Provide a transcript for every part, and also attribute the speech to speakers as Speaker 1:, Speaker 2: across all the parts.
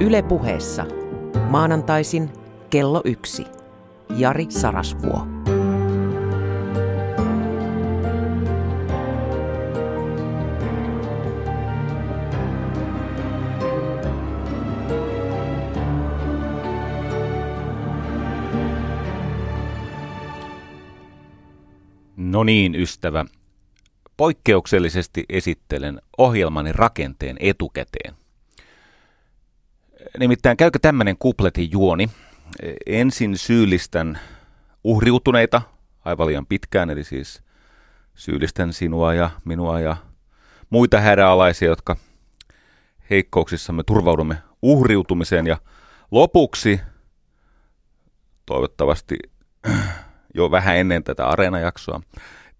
Speaker 1: Yle puheessa. Maanantaisin kello yksi. Jari Sarasvuo.
Speaker 2: No niin, ystävä. Poikkeuksellisesti esittelen ohjelmani rakenteen etukäteen. Nimittäin käykö tämmöinen kupletin juoni? Ensin syyllistän uhriutuneita aivan liian pitkään, eli siis syyllistän sinua ja minua ja muita hädäalaisia, jotka heikkouksissamme turvaudumme uhriutumiseen. Ja lopuksi, toivottavasti jo vähän ennen tätä areenajaksoa,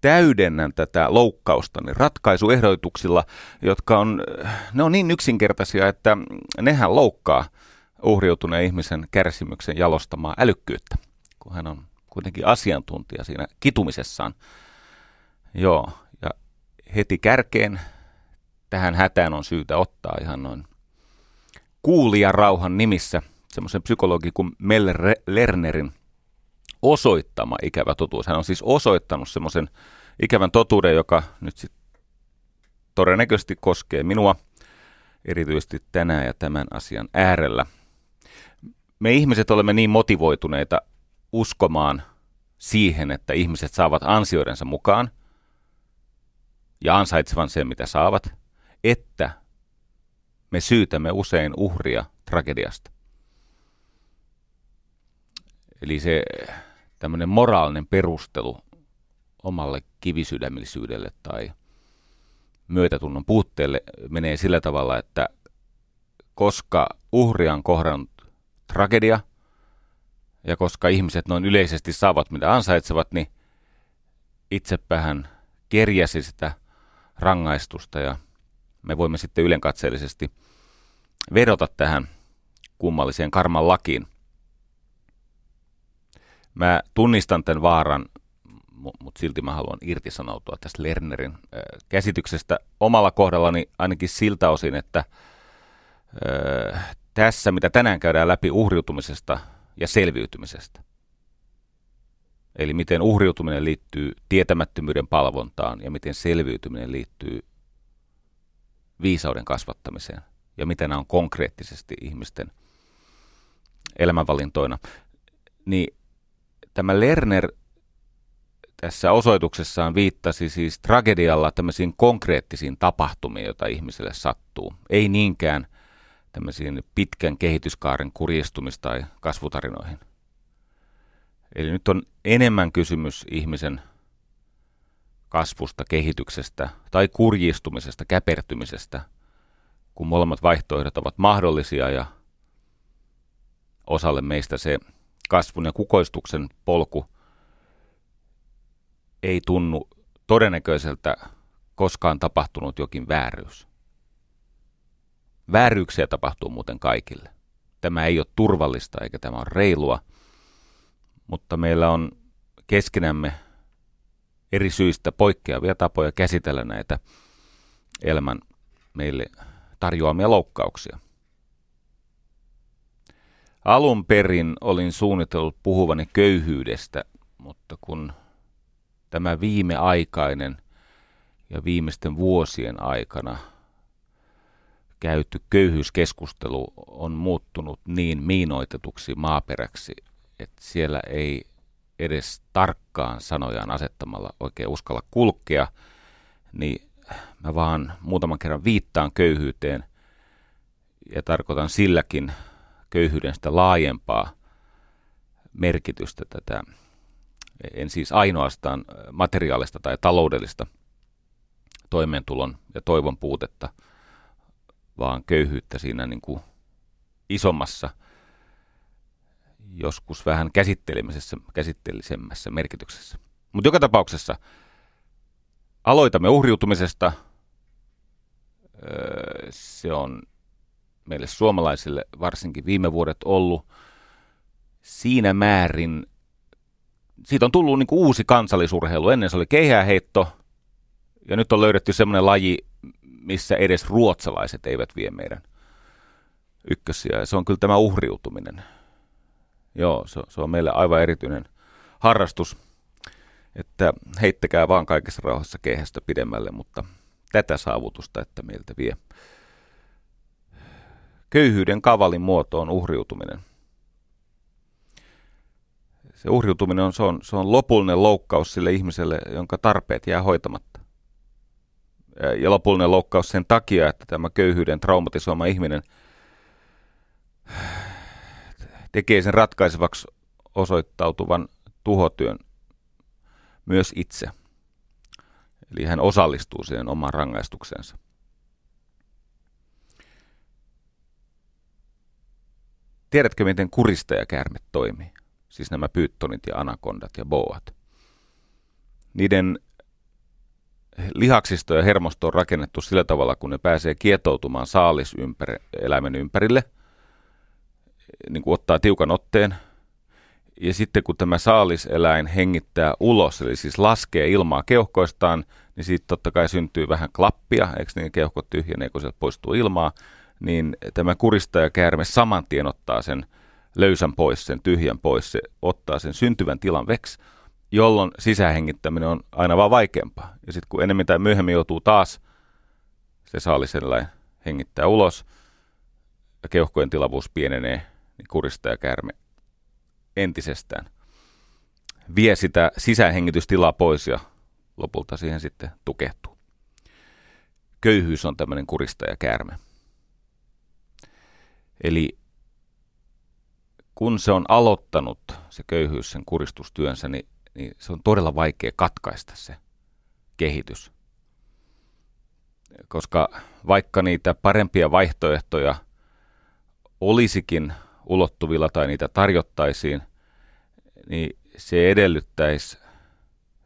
Speaker 2: täydennän tätä loukkausta ratkaisuehdotuksilla, jotka on, ne on niin yksinkertaisia, että nehän loukkaa uhriutuneen ihmisen kärsimyksen jalostamaa älykkyyttä, kun hän on kuitenkin asiantuntija siinä kitumisessaan. Joo, ja heti kärkeen tähän hätään on syytä ottaa ihan noin kuulia rauhan nimissä semmoisen psykologi kuin Mel Lernerin osoittama ikävä totuus. Hän on siis osoittanut semmoisen ikävän totuuden, joka nyt sitten todennäköisesti koskee minua erityisesti tänään ja tämän asian äärellä. Me ihmiset olemme niin motivoituneita uskomaan siihen, että ihmiset saavat ansioidensa mukaan ja ansaitsevan sen, mitä saavat, että me syytämme usein uhria tragediasta. Eli se tämmöinen moraalinen perustelu omalle kivisydämellisyydelle tai myötätunnon puutteelle menee sillä tavalla, että koska uhria on kohdannut tragedia ja koska ihmiset noin yleisesti saavat mitä ansaitsevat, niin itsepäähän kerjäsi sitä rangaistusta ja me voimme sitten ylenkatseellisesti vedota tähän kummalliseen karman lakiin. Mä tunnistan tämän vaaran, mutta silti mä haluan irtisanoutua tästä Lernerin käsityksestä omalla kohdallani ainakin siltä osin, että tässä, mitä tänään käydään läpi uhriutumisesta ja selviytymisestä, eli miten uhriutuminen liittyy tietämättömyyden palvontaan ja miten selviytyminen liittyy viisauden kasvattamiseen ja miten nämä on konkreettisesti ihmisten elämänvalintoina, niin tämä Lerner tässä osoituksessaan viittasi siis tragedialla tämmöisiin konkreettisiin tapahtumiin, joita ihmiselle sattuu. Ei niinkään tämmöisiin pitkän kehityskaaren kurjistumis- tai kasvutarinoihin. Eli nyt on enemmän kysymys ihmisen kasvusta, kehityksestä tai kurjistumisesta, käpertymisestä, kun molemmat vaihtoehdot ovat mahdollisia ja osalle meistä se kasvun ja kukoistuksen polku ei tunnu todennäköiseltä koskaan tapahtunut jokin vääryys. Vääryyksiä tapahtuu muuten kaikille. Tämä ei ole turvallista eikä tämä ole reilua, mutta meillä on keskenämme eri syistä poikkeavia tapoja käsitellä näitä elämän meille tarjoamia loukkauksia. Alun perin olin suunnitellut puhuvani köyhyydestä, mutta kun tämä viimeaikainen ja viimeisten vuosien aikana käyty köyhyyskeskustelu on muuttunut niin miinoitetuksi maaperäksi, että siellä ei edes tarkkaan sanojaan asettamalla oikein uskalla kulkea, niin mä vaan muutaman kerran viittaan köyhyyteen ja tarkoitan silläkin köyhyyden sitä laajempaa merkitystä tätä, en siis ainoastaan materiaalista tai taloudellista toimeentulon ja toivon puutetta, vaan köyhyyttä siinä niin kuin isommassa, joskus vähän käsittelemisessä, käsitteellisemmässä merkityksessä. Mutta joka tapauksessa aloitamme uhriutumisesta. Se on meille suomalaisille varsinkin viime vuodet ollut siinä määrin, siitä on tullut niin kuin uusi kansallisurheilu. Ennen se oli keihääheitto ja nyt on löydetty semmoinen laji, missä edes ruotsalaiset eivät vie meidän ykkössiä. Ja se on kyllä tämä uhriutuminen. Joo, se, se on meille aivan erityinen harrastus, että heittäkää vaan kaikessa rauhassa kehästä pidemmälle, mutta tätä saavutusta, että meiltä vie. Köyhyyden kavalin muoto on uhriutuminen. Se uhriutuminen on, se on, se on lopullinen loukkaus sille ihmiselle, jonka tarpeet jää hoitamatta. Ja lopullinen loukkaus sen takia, että tämä köyhyyden traumatisoima ihminen tekee sen ratkaisevaksi osoittautuvan tuhotyön myös itse. Eli hän osallistuu siihen omaan rangaistuksensa. Tiedätkö, miten kuristajakäärme toimii? Siis nämä pyttonit ja anakondat ja boat. Niiden lihaksisto ja hermosto on rakennettu sillä tavalla, kun ne pääsee kietoutumaan saaliseläimen ympärille, niin kuin ottaa tiukan otteen. Ja sitten kun tämä saaliseläin hengittää ulos, eli siis laskee ilmaa keuhkoistaan, niin siitä totta kai syntyy vähän klappia, eikö niin keuhkot tyhjenee, kun sieltä poistuu ilmaa, niin tämä kuristajakäärme saman tien ottaa sen löysän pois, sen tyhjän pois, se ottaa sen syntyvän tilan veksi, jolloin sisähengittäminen on aina vaan vaikeampaa. Ja sitten kun enemmän tai myöhemmin joutuu taas se saaliseläin hengittää ulos ja keuhkojen tilavuus pienenee, niin kuristajakäärme entisestään vie sitä sisähengitystilaa pois ja lopulta siihen sitten tukehtuu. Köyhyys on tämmöinen kuristajakäärme. Eli kun se on aloittanut, se köyhyys, sen kuristustyönsä, niin, niin se on todella vaikea katkaista se kehitys. Koska vaikka niitä parempia vaihtoehtoja olisikin ulottuvilla tai niitä tarjottaisiin, niin se edellyttäisi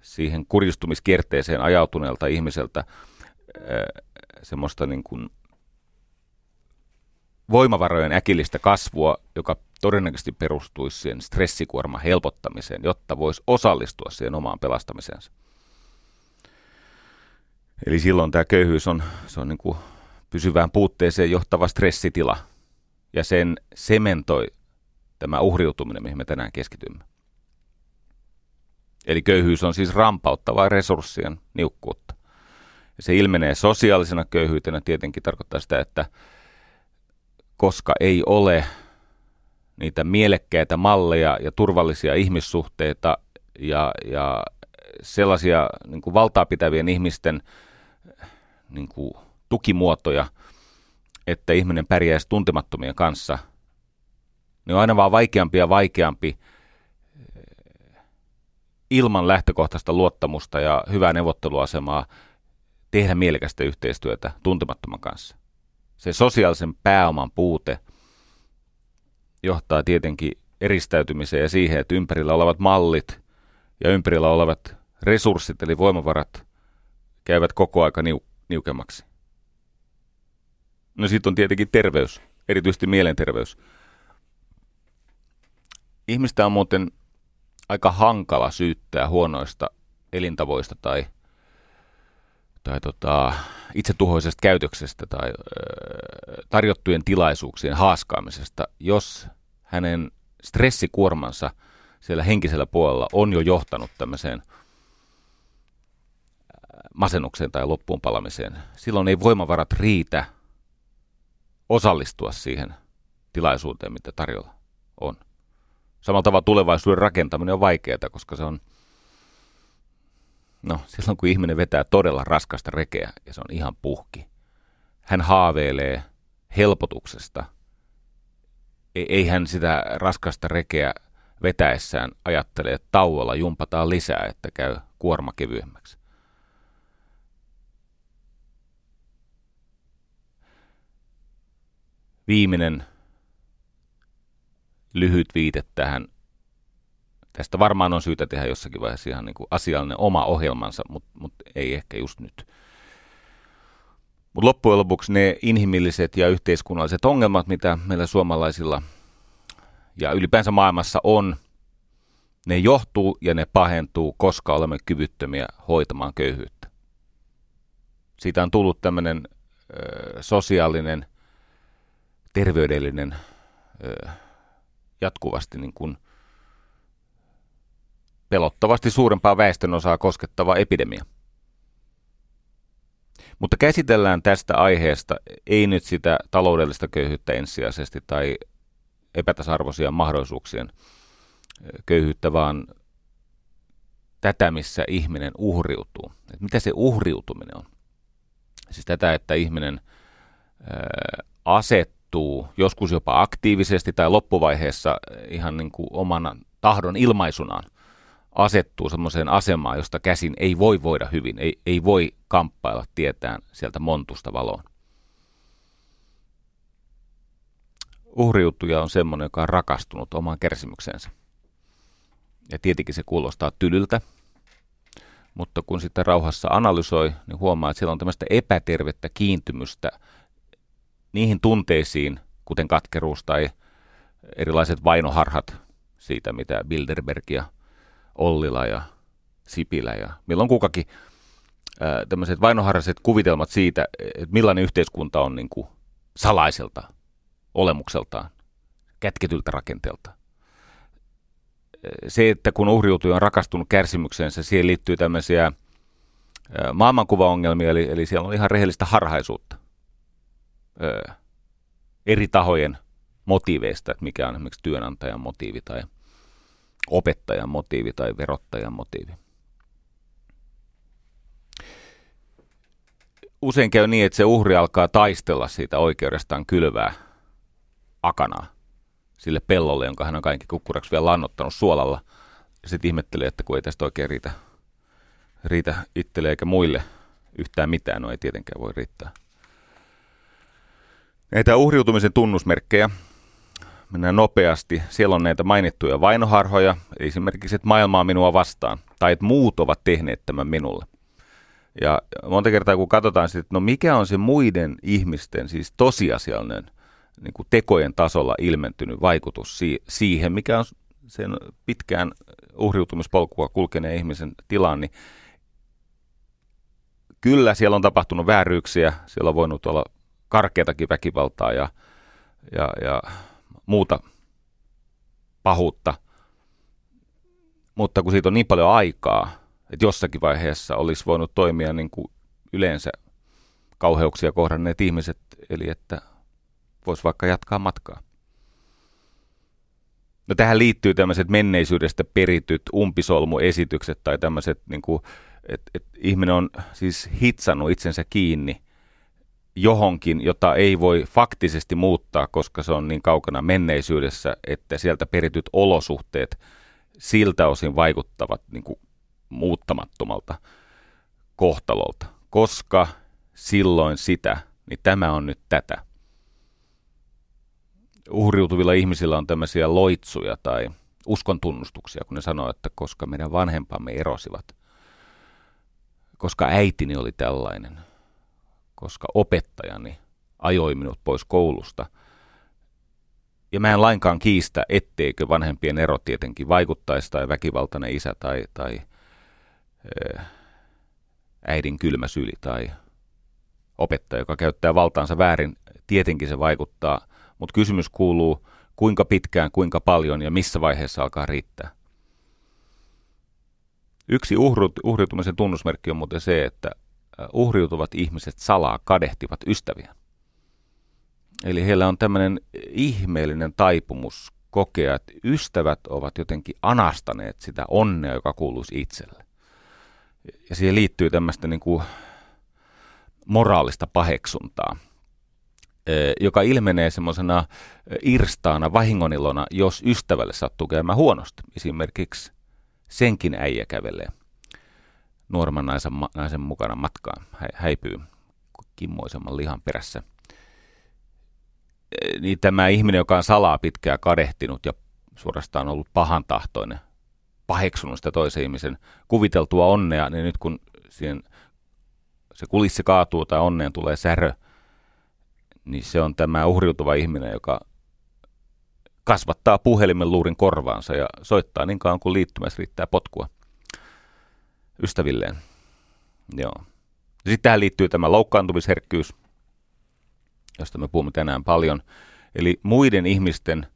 Speaker 2: siihen kuristumiskierteeseen ajautuneelta ihmiseltä semmoista niin kuin voimavarojen äkillistä kasvua, joka todennäköisesti perustuisi siihen stressikuorman helpottamiseen, jotta voisi osallistua siihen omaan pelastamiseensa. Eli silloin tämä köyhyys on, se on niin kuin pysyvään puutteeseen johtava stressitila, ja sen sementoi tämä uhriutuminen, mihin me tänään keskitymme. Eli köyhyys on siis rampauttavaa resurssien niukkuutta. Ja se ilmenee sosiaalisena köyhyytenä tietenkin tarkoittaa sitä, että koska ei ole niitä mielekkäitä malleja ja turvallisia ihmissuhteita ja, ja sellaisia niin kuin valtaa pitävien ihmisten niin kuin tukimuotoja, että ihminen pärjäisi tuntemattomien kanssa, niin on aina vaan vaikeampi ja vaikeampi eh, ilman lähtökohtaista luottamusta ja hyvää neuvotteluasemaa tehdä mielekästä yhteistyötä tuntemattoman kanssa. Se sosiaalisen pääoman puute johtaa tietenkin eristäytymiseen ja siihen, että ympärillä olevat mallit ja ympärillä olevat resurssit eli voimavarat käyvät koko aika niu- niukemmaksi. No sitten on tietenkin terveys, erityisesti mielenterveys. Ihmistä on muuten aika hankala syyttää huonoista elintavoista tai, tai tota, itsetuhoisesta käytöksestä tai ö, tarjottujen tilaisuuksien haaskaamisesta, jos hänen stressikuormansa siellä henkisellä puolella on jo johtanut tämmöiseen masennukseen tai loppuun palamiseen. Silloin ei voimavarat riitä osallistua siihen tilaisuuteen, mitä tarjolla on. Samalla tavalla tulevaisuuden rakentaminen on vaikeaa, koska se on, no silloin kun ihminen vetää todella raskasta rekeä ja se on ihan puhki, hän haaveilee helpotuksesta. Ei hän sitä raskasta rekeä vetäessään ajattele, että tauolla jumpataan lisää, että käy kuorma kevyemmäksi. viimeinen lyhyt viite tähän. Tästä varmaan on syytä tehdä jossakin vaiheessa ihan niin kuin asiallinen oma ohjelmansa, mutta mut ei ehkä just nyt. Mutta loppujen lopuksi ne inhimilliset ja yhteiskunnalliset ongelmat, mitä meillä suomalaisilla ja ylipäänsä maailmassa on, ne johtuu ja ne pahentuu, koska olemme kyvyttömiä hoitamaan köyhyyttä. Siitä on tullut tämmöinen sosiaalinen – terveydellinen, ö, jatkuvasti niin kuin pelottavasti suurempaa väestönosaa koskettava epidemia. Mutta käsitellään tästä aiheesta ei nyt sitä taloudellista köyhyyttä ensisijaisesti tai epätasa-arvoisia mahdollisuuksien köyhyyttä, vaan tätä, missä ihminen uhriutuu. Et mitä se uhriutuminen on? Siis tätä, että ihminen asettuu joskus jopa aktiivisesti tai loppuvaiheessa ihan niin kuin omana tahdon ilmaisunaan asettuu semmoiseen asemaan, josta käsin ei voi voida hyvin, ei, ei voi kamppailla tietään sieltä montusta valoon. Uhriutuja on semmoinen, joka on rakastunut omaan kärsimyksensä. Ja tietenkin se kuulostaa tylyltä, mutta kun sitten rauhassa analysoi, niin huomaa, että siellä on tämmöistä epätervettä kiintymystä niihin tunteisiin, kuten katkeruus tai erilaiset vainoharhat siitä, mitä Bilderberg ja Ollila ja Sipilä ja milloin kukakin tämmöiset vainoharhaiset kuvitelmat siitä, että millainen yhteiskunta on niin kuin salaiselta olemukseltaan, kätketyltä rakenteelta. Se, että kun uhriutuja on rakastunut kärsimykseensä, siihen liittyy tämmöisiä maailmankuvaongelmia, eli, eli siellä on ihan rehellistä harhaisuutta eri tahojen motiiveista, että mikä on esimerkiksi työnantajan motiivi tai opettajan motiivi tai verottajan motiivi. Usein käy niin, että se uhri alkaa taistella siitä oikeudestaan kylvää akanaa sille pellolle, jonka hän on kaikki kukkuraksi vielä lannottanut suolalla. Sitten ihmettelee, että kun ei tästä oikein riitä, riitä itselle eikä muille yhtään mitään, no ei tietenkään voi riittää. Näitä uhriutumisen tunnusmerkkejä mennään nopeasti. Siellä on näitä mainittuja vainoharhoja, esimerkiksi, että maailma on minua vastaan, tai että muut ovat tehneet tämän minulle. Ja monta kertaa kun katsotaan sitten, että no mikä on se muiden ihmisten, siis tosiasiallinen niin kuin tekojen tasolla ilmentynyt vaikutus si- siihen, mikä on sen pitkään uhriutumispolkua kulkeneen ihmisen tilaan, niin kyllä siellä on tapahtunut vääryyksiä, siellä on voinut olla karkeatakin väkivaltaa ja, ja, ja muuta pahuutta, mutta kun siitä on niin paljon aikaa, että jossakin vaiheessa olisi voinut toimia niin kuin yleensä kauheuksia kohdanneet ihmiset, eli että voisi vaikka jatkaa matkaa. No tähän liittyy tämmöiset menneisyydestä perityt umpisolmuesitykset tai tämmöiset, niin että et ihminen on siis hitsannut itsensä kiinni johonkin, jota ei voi faktisesti muuttaa, koska se on niin kaukana menneisyydessä, että sieltä perityt olosuhteet siltä osin vaikuttavat niin kuin muuttamattomalta kohtalolta. Koska silloin sitä, niin tämä on nyt tätä uhriutuvilla ihmisillä on tämmöisiä loitsuja tai uskon tunnustuksia, kun ne sanoo, että koska meidän vanhempamme erosivat, koska äitini oli tällainen, koska opettajani ajoi minut pois koulusta. Ja mä en lainkaan kiistä, etteikö vanhempien ero tietenkin vaikuttaisi tai väkivaltainen isä tai, tai äidin kylmä syli tai opettaja, joka käyttää valtaansa väärin, tietenkin se vaikuttaa – mutta kysymys kuuluu, kuinka pitkään, kuinka paljon ja missä vaiheessa alkaa riittää. Yksi uhriutumisen tunnusmerkki on muuten se, että uhriutuvat ihmiset salaa kadehtivat ystäviä. Eli heillä on tämmöinen ihmeellinen taipumus kokea, että ystävät ovat jotenkin anastaneet sitä onnea, joka kuuluisi itselle. Ja siihen liittyy tämmöistä niin kuin moraalista paheksuntaa joka ilmenee semmoisena irstaana, vahingonilona, jos ystävälle sattuu käymään huonosti. Esimerkiksi senkin äijä kävelee nuorman naisen, naisen mukana matkaan, häipyy kimmoisemman lihan perässä. Niin tämä ihminen, joka on salaa pitkään kadehtinut ja suorastaan ollut pahan tahtoinen, paheksunut sitä toisen ihmisen kuviteltua onnea, niin nyt kun siihen se kulissi kaatuu tai onneen tulee särö – niin se on tämä uhriutuva ihminen, joka kasvattaa puhelimen luurin korvaansa ja soittaa niin kauan kuin liittymässä riittää potkua ystävilleen. Joo. Sitten tähän liittyy tämä loukkaantumisherkkyys, josta me puhumme tänään paljon. Eli muiden ihmisten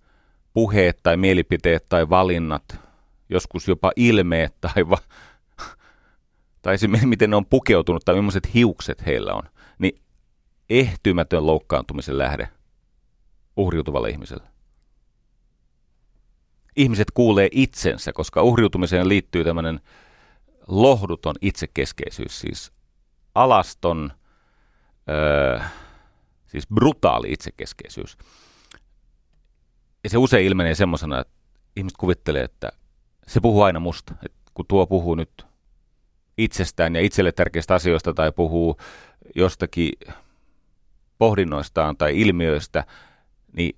Speaker 2: puheet tai mielipiteet tai valinnat, joskus jopa ilmeet tai, va- tai se, miten ne on pukeutunut tai millaiset hiukset heillä on, niin ehtymätön loukkaantumisen lähde uhriutuvalle ihmiselle. Ihmiset kuulee itsensä, koska uhriutumiseen liittyy tämmöinen lohduton itsekeskeisyys, siis alaston, öö, siis brutaali itsekeskeisyys. Ja se usein ilmenee semmoisena, että ihmiset kuvittelee, että se puhuu aina musta. Että kun tuo puhuu nyt itsestään ja itselle tärkeistä asioista tai puhuu jostakin pohdinnoistaan tai ilmiöistä, niin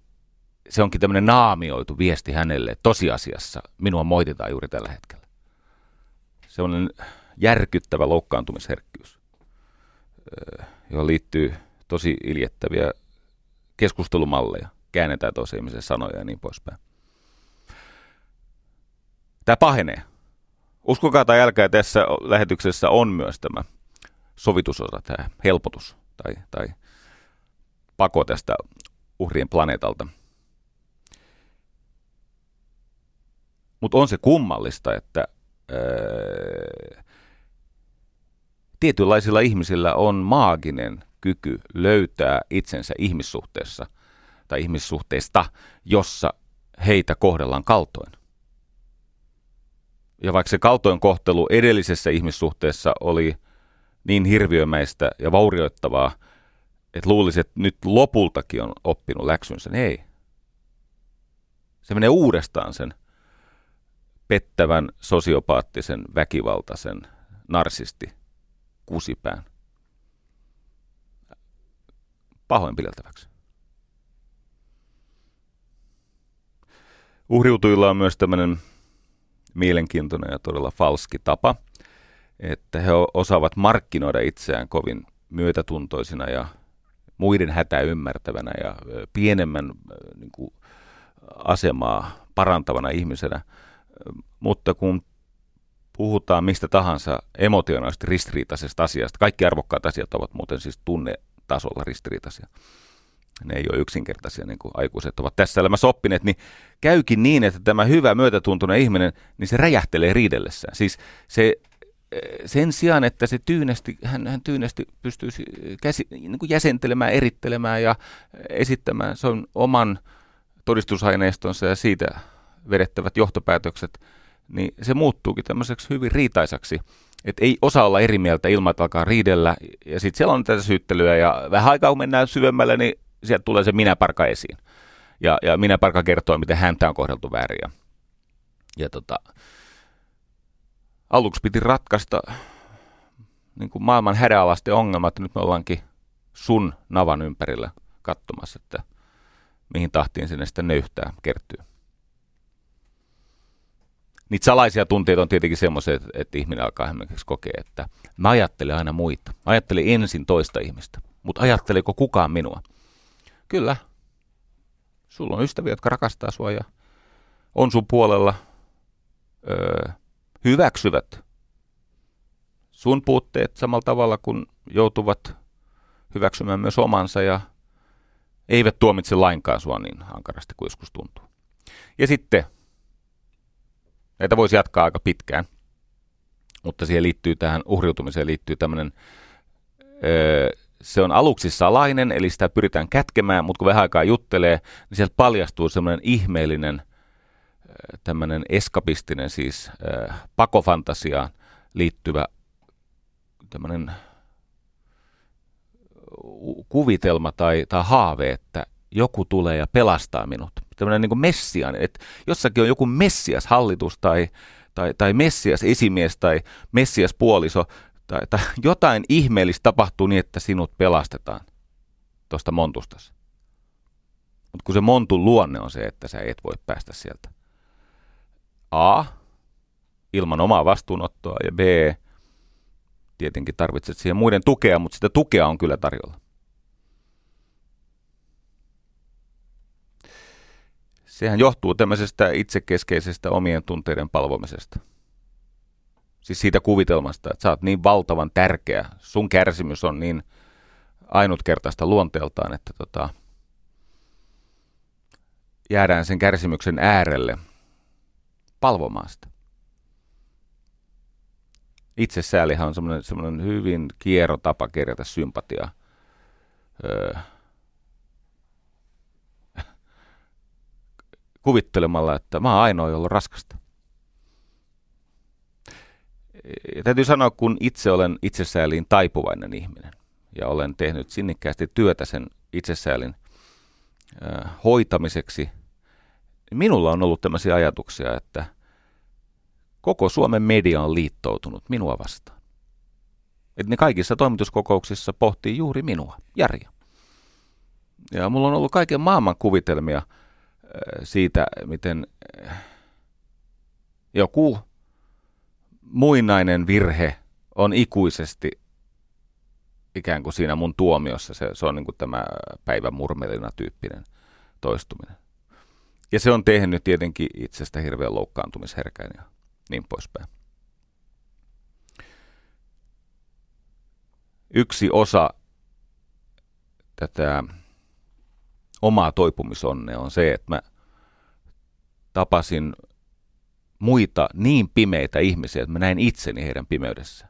Speaker 2: se onkin tämmöinen naamioitu viesti hänelle. Tosiasiassa minua moititaan juuri tällä hetkellä. Se on järkyttävä loukkaantumisherkkyys, johon liittyy tosi iljettäviä keskustelumalleja. Käännetään tosi ihmisen sanoja ja niin poispäin. Tämä pahenee. Uskokaa tai älkää, tässä lähetyksessä on myös tämä sovitusosa, tämä helpotus tai, tai pako tästä uhrien planeetalta. Mutta on se kummallista, että ää, tietynlaisilla ihmisillä on maaginen kyky löytää itsensä ihmissuhteessa tai ihmissuhteesta, jossa heitä kohdellaan kaltoin. Ja vaikka se kaltoin kohtelu edellisessä ihmissuhteessa oli niin hirviömäistä ja vaurioittavaa, että luulisi, että nyt lopultakin on oppinut läksynsä, niin ei. Se menee uudestaan sen pettävän, sosiopaattisen, väkivaltaisen, narsisti kusipään pahoinpideltäväksi. Uhriutujilla on myös tämmöinen mielenkiintoinen ja todella falski tapa, että he osaavat markkinoida itseään kovin myötätuntoisina ja muiden hätä ymmärtävänä ja pienemmän niin kuin, asemaa parantavana ihmisenä. Mutta kun puhutaan mistä tahansa emotionaalisesti ristiriitaisesta asiasta, kaikki arvokkaat asiat ovat muuten siis tunnetasolla ristiriitaisia. Ne ei ole yksinkertaisia, niin kuin aikuiset ovat tässä elämässä oppineet, niin käykin niin, että tämä hyvä myötätuntoinen ihminen, niin se räjähtelee riidellessään. Siis se sen sijaan, että se tyynesti, hän, hän tyynesti pystyisi käsi, niin kuin jäsentelemään, erittelemään ja esittämään se on oman todistusaineistonsa ja siitä vedettävät johtopäätökset, niin se muuttuukin tämmöiseksi hyvin riitaisaksi. Että ei osaa olla eri mieltä ilman, että alkaa riidellä. Ja sitten siellä on tätä syyttelyä ja vähän aikaa kun mennään syvemmälle, niin sieltä tulee se minäparka esiin. Ja, ja minäparka kertoo, miten häntä on kohdeltu väärin. Ja, ja tota, aluksi piti ratkaista niin kuin maailman hädänalaisten ongelmat, nyt me ollaankin sun navan ympärillä katsomassa, että mihin tahtiin sinne sitten nöyhtää kertyy. Niitä salaisia tunteita on tietenkin semmoisia, että, että ihminen alkaa esimerkiksi kokea, että mä ajattelen aina muita. Mä ajattelen ensin toista ihmistä, mutta ajatteleeko kukaan minua? Kyllä. Sulla on ystäviä, jotka rakastaa sua ja on sun puolella. Öö, hyväksyvät sun puutteet samalla tavalla kuin joutuvat hyväksymään myös omansa ja eivät tuomitse lainkaan sua niin ankarasti kuin joskus tuntuu. Ja sitten, näitä voisi jatkaa aika pitkään, mutta siihen liittyy tähän uhriutumiseen liittyy tämmöinen, öö, se on aluksi salainen, eli sitä pyritään kätkemään, mutta kun vähän aikaa juttelee, niin sieltä paljastuu semmoinen ihmeellinen – tämmöinen eskapistinen, siis äh, pakofantasiaan liittyvä tämmöinen kuvitelma tai, tai haave, että joku tulee ja pelastaa minut. Tämmöinen niin messian, että jossakin on joku messias hallitus tai, tai, tai messias esimies tai messias puoliso tai, tai jotain ihmeellistä tapahtuu niin, että sinut pelastetaan tuosta montustasi. Mutta kun se montun luonne on se, että sä et voi päästä sieltä. A, ilman omaa vastuunottoa, ja B, tietenkin tarvitset siihen muiden tukea, mutta sitä tukea on kyllä tarjolla. Sehän johtuu tämmöisestä itsekeskeisestä omien tunteiden palvomisesta. Siis siitä kuvitelmasta, että sä oot niin valtavan tärkeä, sun kärsimys on niin ainutkertaista luonteeltaan, että tota, jäädään sen kärsimyksen äärelle palvomaan sitä. Itsesäälihän on semmoinen, hyvin kiero tapa kerätä sympatiaa. Öö, kuvittelemalla, että mä oon ainoa, jolla on raskasta. Ja täytyy sanoa, kun itse olen itsesääliin taipuvainen ihminen ja olen tehnyt sinnikkäästi työtä sen itsesäälin hoitamiseksi, niin minulla on ollut tämmöisiä ajatuksia, että koko Suomen media on liittoutunut minua vastaan. Että ne kaikissa toimituskokouksissa pohtii juuri minua, Jaria. Ja mulla on ollut kaiken maailman kuvitelmia – siitä, miten joku muinainen virhe on ikuisesti ikään kuin siinä mun tuomiossa. Se, se on niin kuin tämä päivän murmelina tyyppinen toistuminen. Ja se on tehnyt tietenkin itsestä hirveän loukkaantumisherkän ja niin poispäin. Yksi osa tätä omaa toipumisonnea on se, että mä tapasin muita niin pimeitä ihmisiä, että mä näin itseni heidän pimeydessä.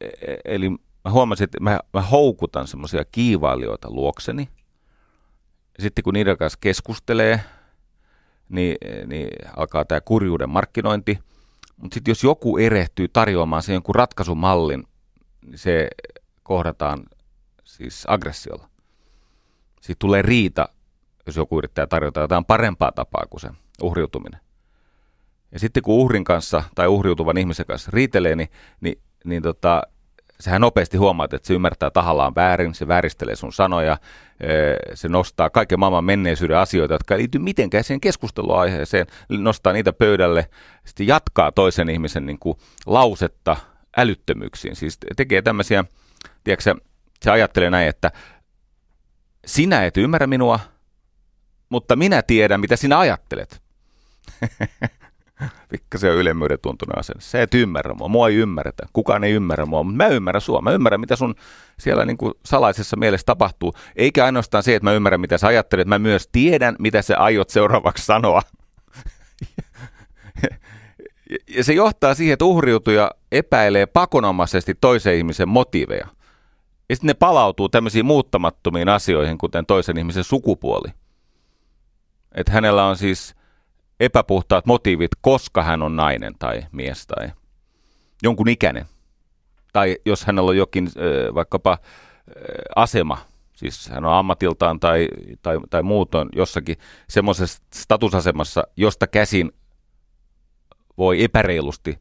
Speaker 2: E-, e-, eli mä huomasin, että mä, mä houkutan semmoisia kiivailijoita luokseni. Sitten kun niiden kanssa keskustelee, niin, niin alkaa tämä kurjuuden markkinointi. Mutta sitten jos joku erehtyy tarjoamaan sen jonkun ratkaisumallin, niin se kohdataan siis aggressiolla. Siitä tulee riita, jos joku yrittää tarjota jotain parempaa tapaa kuin se uhriutuminen. Ja sitten kun uhrin kanssa tai uhriutuvan ihmisen kanssa riitelee, niin, niin, niin tota, sehän nopeasti huomaat, että se ymmärtää tahallaan väärin, se vääristelee sun sanoja, se nostaa kaiken maailman menneisyyden asioita, jotka ei liity mitenkään siihen keskusteluaiheeseen, nostaa niitä pöydälle, sitten jatkaa toisen ihmisen niin kuin lausetta älyttömyyksiin. Siis tekee tämmöisiä, tiedätkö, se ajattelee näin, että sinä et ymmärrä minua, mutta minä tiedän, mitä sinä ajattelet. se on ylemmyyden tuntunut asenne. Sä et ymmärrä mua, mua ei ymmärretä. Kukaan ei ymmärrä mua, mutta mä ymmärrän sua. Mä ymmärrän, mitä sun siellä niin kuin salaisessa mielessä tapahtuu. Eikä ainoastaan se, että mä ymmärrän, mitä sä ajattelet. Mä myös tiedän, mitä sä aiot seuraavaksi sanoa. ja se johtaa siihen, että uhriutuja epäilee pakonomaisesti toisen ihmisen motiiveja. Ja sitten ne palautuu tämmöisiin muuttamattomiin asioihin, kuten toisen ihmisen sukupuoli. Että hänellä on siis epäpuhtaat motiivit, koska hän on nainen tai mies tai jonkun ikäinen. Tai jos hänellä on jokin vaikkapa asema, siis hän on ammatiltaan tai, tai, tai muutoin jossakin semmoisessa statusasemassa, josta käsin voi epäreilusti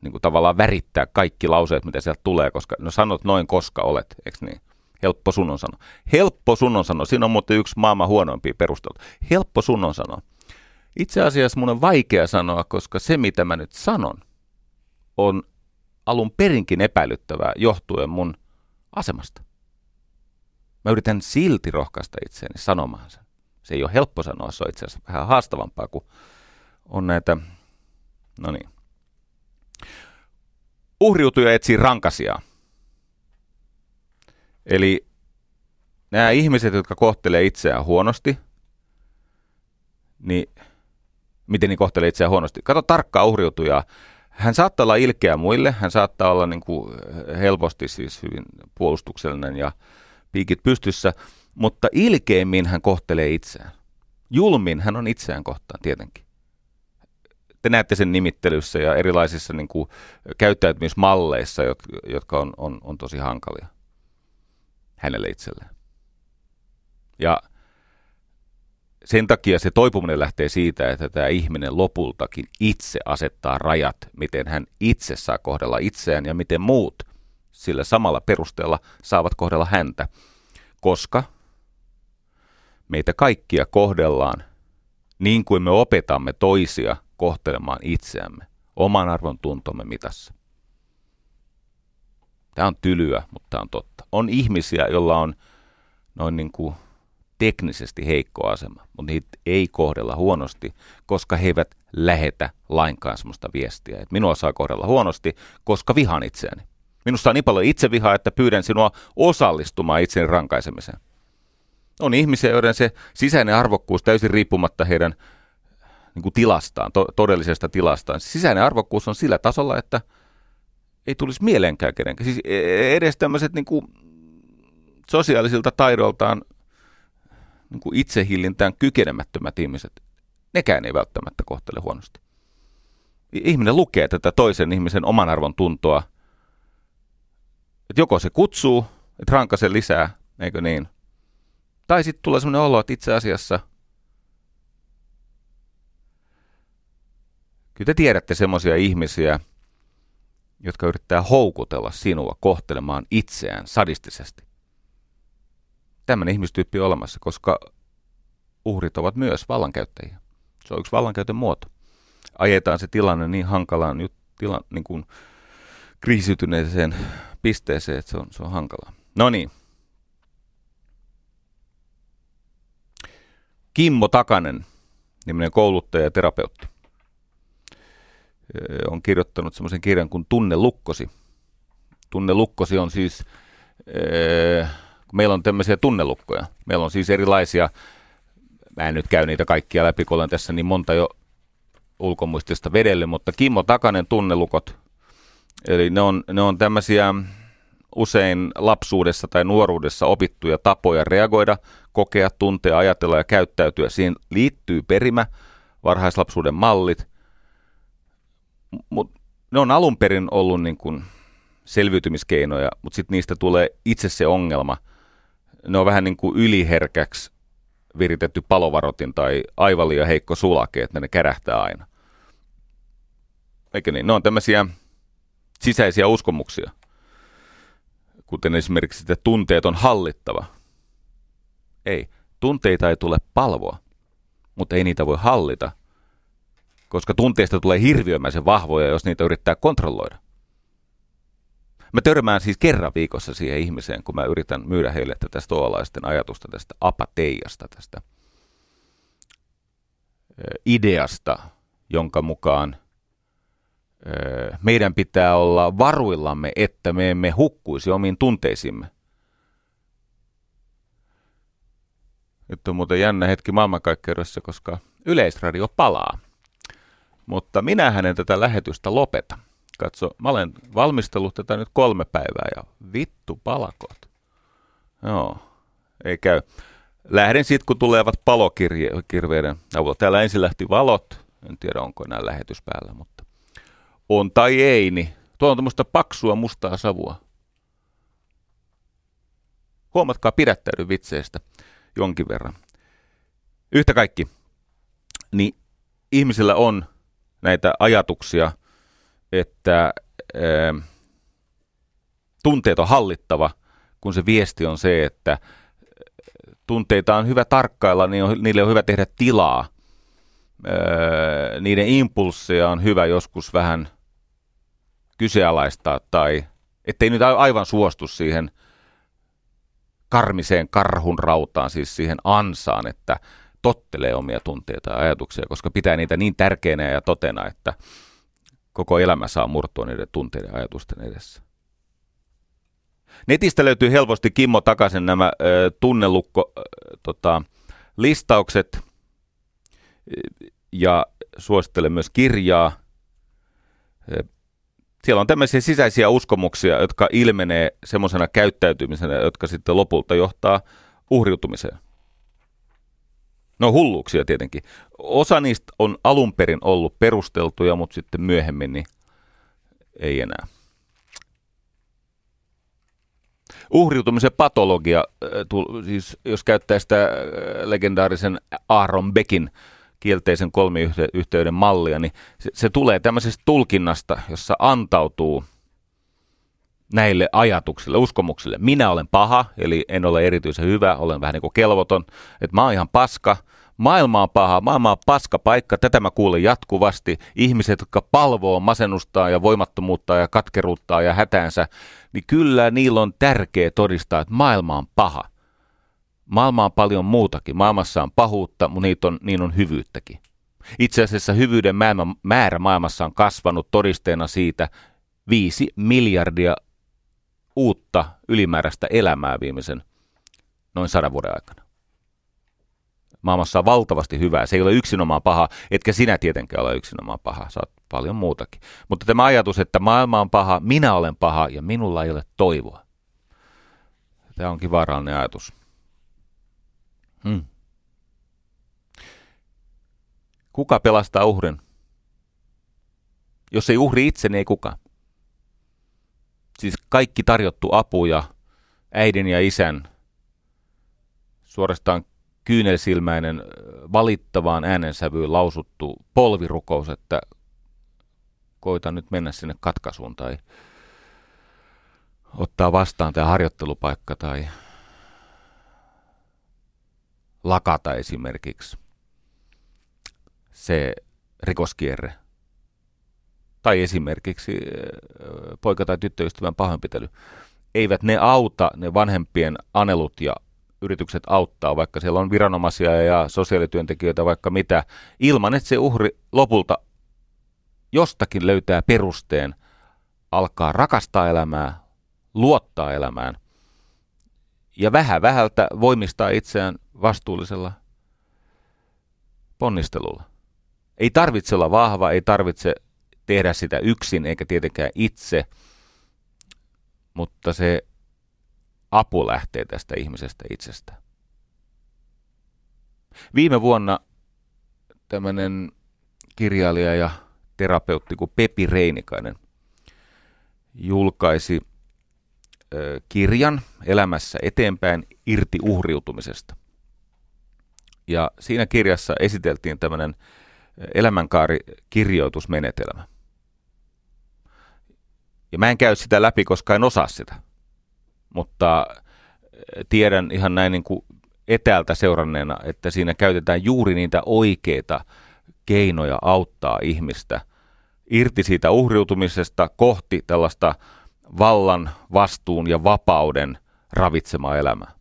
Speaker 2: niin kuin tavallaan värittää kaikki lauseet, mitä sieltä tulee, koska no sanot noin, koska olet, eikö niin? Helppo sun on sano. Helppo sun on sano. Siinä on muuten yksi maailman huonoimpia perusteluita. Helppo sun on sano. Itse asiassa mun on vaikea sanoa, koska se mitä mä nyt sanon on alun perinkin epäilyttävää johtuen mun asemasta. Mä yritän silti rohkaista itseäni sanomaan sen. Se ei ole helppo sanoa, se on itse asiassa vähän haastavampaa, kun on näitä, no niin, uhriutuja etsii rankasia. Eli nämä ihmiset, jotka kohtelee itseään huonosti, niin miten ne kohtelee itseään huonosti? Kato tarkkaa uhriutujaa. Hän saattaa olla ilkeä muille, hän saattaa olla niin kuin helposti siis hyvin puolustuksellinen ja piikit pystyssä, mutta ilkeimmin hän kohtelee itseään. Julmin hän on itseään kohtaan tietenkin te näette sen nimittelyssä ja erilaisissa niin kuin, käyttäytymismalleissa, jotka on, on, on tosi hankalia hänelle itselleen. Ja sen takia se toipuminen lähtee siitä, että tämä ihminen lopultakin itse asettaa rajat, miten hän itse saa kohdella itseään ja miten muut sillä samalla perusteella saavat kohdella häntä, koska meitä kaikkia kohdellaan niin kuin me opetamme toisia kohtelemaan itseämme oman arvon tuntomme mitassa. Tämä on tylyä, mutta tämä on totta. On ihmisiä, joilla on noin niin kuin teknisesti heikko asema, mutta niitä ei kohdella huonosti, koska he eivät lähetä lainkaan sellaista viestiä, että minua saa kohdella huonosti, koska vihan itseäni. Minusta on niin paljon itsevihaa, että pyydän sinua osallistumaan itseni rankaisemiseen. On ihmisiä, joiden se sisäinen arvokkuus täysin riippumatta heidän niin kuin tilastaan, to- todellisesta tilastaan. Se sisäinen arvokkuus on sillä tasolla, että ei tulisi mieleenkään kenenkään. Siis e-, e-, edes tämmöiset niin kuin sosiaalisilta taidoltaan niin kuin itsehillintään kykenemättömät ihmiset, nekään ei välttämättä kohtele huonosti. Ihminen lukee tätä toisen ihmisen oman arvon tuntoa, että joko se kutsuu, että rankaise lisää, eikö niin? Tai sitten tulee sellainen olo, että itse asiassa kyllä te tiedätte semmoisia ihmisiä, jotka yrittää houkutella sinua kohtelemaan itseään sadistisesti. Tämmöinen ihmistyyppi on olemassa, koska uhrit ovat myös vallankäyttäjiä. Se on yksi vallankäytön muoto. Ajetaan se tilanne niin hankalaan tila, niin kuin kriisiytyneeseen pisteeseen, että se on, se on hankalaa. No niin. Kimmo Takanen, niminen kouluttaja ja terapeutti, on kirjoittanut semmoisen kirjan kuin Tunne lukkosi. Tunne lukkosi on siis, meillä on tämmöisiä tunnelukkoja. Meillä on siis erilaisia, mä en nyt käy niitä kaikkia läpi, kun olen tässä niin monta jo ulkomuistista vedelle, mutta Kimmo Takanen tunnelukot, eli ne on, ne on tämmöisiä usein lapsuudessa tai nuoruudessa opittuja tapoja reagoida, kokea, tuntea, ajatella ja käyttäytyä. Siihen liittyy perimä, varhaislapsuuden mallit, mutta ne on alun perin ollut niin kuin selviytymiskeinoja, mutta sitten niistä tulee itse se ongelma. Ne on vähän niin kuin yliherkäksi viritetty palovarotin tai aivan liian heikko sulake, että ne kärähtää aina. Eikö niin? Ne on tämmöisiä sisäisiä uskomuksia kuten esimerkiksi, että tunteet on hallittava. Ei, tunteita ei tule palvoa, mutta ei niitä voi hallita, koska tunteista tulee hirviömäisen vahvoja, jos niitä yrittää kontrolloida. Mä törmään siis kerran viikossa siihen ihmiseen, kun mä yritän myydä heille tätä stoalaisten ajatusta tästä apateijasta, tästä ideasta, jonka mukaan meidän pitää olla varuillamme, että me emme hukkuisi omiin tunteisimme. Nyt on muuten jännä hetki maailmankaikkeudessa, koska yleisradio palaa. Mutta minä hänen tätä lähetystä lopeta. Katso, mä olen valmistellut tätä nyt kolme päivää ja vittu palakot. Joo, ei käy. Lähden sitten, kun tulevat palokirveiden avulla. Täällä ensin lähti valot. En tiedä, onko enää lähetys päällä, mutta on tai ei, niin tuo on tämmöistä paksua mustaa savua. Huomatkaa, pidättäydy vitseistä jonkin verran. Yhtä kaikki, niin ihmisillä on näitä ajatuksia, että ää, tunteet on hallittava, kun se viesti on se, että tunteita on hyvä tarkkailla, niin on, niille on hyvä tehdä tilaa. Ää, niiden impulsseja on hyvä joskus vähän kyseenalaistaa tai ettei nyt aivan suostu siihen karmiseen karhun rautaan, siis siihen ansaan, että tottelee omia tunteita ja ajatuksia, koska pitää niitä niin tärkeänä ja totena, että koko elämä saa murtua niiden tunteiden ja ajatusten edessä. Netistä löytyy helposti Kimmo takaisin nämä ö, tunnelukko ö, tota, listaukset ja suosittelen myös kirjaa siellä on tämmöisiä sisäisiä uskomuksia, jotka ilmenee semmoisena käyttäytymisenä, jotka sitten lopulta johtaa uhriutumiseen. No hulluuksia tietenkin. Osa niistä on alun perin ollut perusteltuja, mutta sitten myöhemmin niin ei enää. Uhriutumisen patologia, äh, siis jos käyttää sitä äh, legendaarisen Aaron Beckin kielteisen kolmiyhteyden mallia, niin se, se tulee tämmöisestä tulkinnasta, jossa antautuu näille ajatuksille, uskomuksille. Minä olen paha, eli en ole erityisen hyvä, olen vähän niin kuin kelvoton, että mä oon ihan paska, maailma on paha, maailma on paska paikka, tätä mä kuulen jatkuvasti. Ihmiset, jotka palvoo masennustaa ja voimattomuutta ja katkeruutta ja hätäänsä, niin kyllä niillä on tärkeä todistaa, että maailma on paha. Maailma on paljon muutakin. Maailmassa on pahuutta, mutta niitä on, niin on hyvyyttäkin. Itse asiassa hyvyyden määrä maailmassa on kasvanut todisteena siitä viisi miljardia uutta ylimääräistä elämää viimeisen noin sadan vuoden aikana. Maailmassa on valtavasti hyvää. Se ei ole yksinomaan paha, etkä sinä tietenkään ole yksinomaan paha. Oot paljon muutakin. Mutta tämä ajatus, että maailma on paha, minä olen paha ja minulla ei ole toivoa. Tämä onkin vaarallinen ajatus. Hmm. Kuka pelastaa uhrin? Jos ei uhri itse, niin ei kukaan. Siis kaikki tarjottu apu ja äidin ja isän suorastaan kyynelsilmäinen valittavaan äänensävyyn lausuttu polvirukous, että koita nyt mennä sinne katkaisuun tai ottaa vastaan tämä harjoittelupaikka tai lakata esimerkiksi se rikoskierre. Tai esimerkiksi poika- tai tyttöystävän pahoinpitely. Eivät ne auta, ne vanhempien anelut ja yritykset auttaa, vaikka siellä on viranomaisia ja sosiaalityöntekijöitä vaikka mitä, ilman että se uhri lopulta jostakin löytää perusteen alkaa rakastaa elämää, luottaa elämään ja vähän vähältä voimistaa itseään vastuullisella ponnistelulla. Ei tarvitse olla vahva, ei tarvitse tehdä sitä yksin eikä tietenkään itse, mutta se apu lähtee tästä ihmisestä itsestä. Viime vuonna tämmöinen kirjailija ja terapeutti kuin Pepi Reinikainen julkaisi kirjan Elämässä eteenpäin irti uhriutumisesta. Ja siinä kirjassa esiteltiin tämmöinen elämänkaarikirjoitusmenetelmä. Ja mä en käy sitä läpi, koska en osaa sitä. Mutta tiedän ihan näin niin kuin etäältä seuranneena, että siinä käytetään juuri niitä oikeita keinoja auttaa ihmistä irti siitä uhriutumisesta kohti tällaista vallan, vastuun ja vapauden ravitsemaa elämää.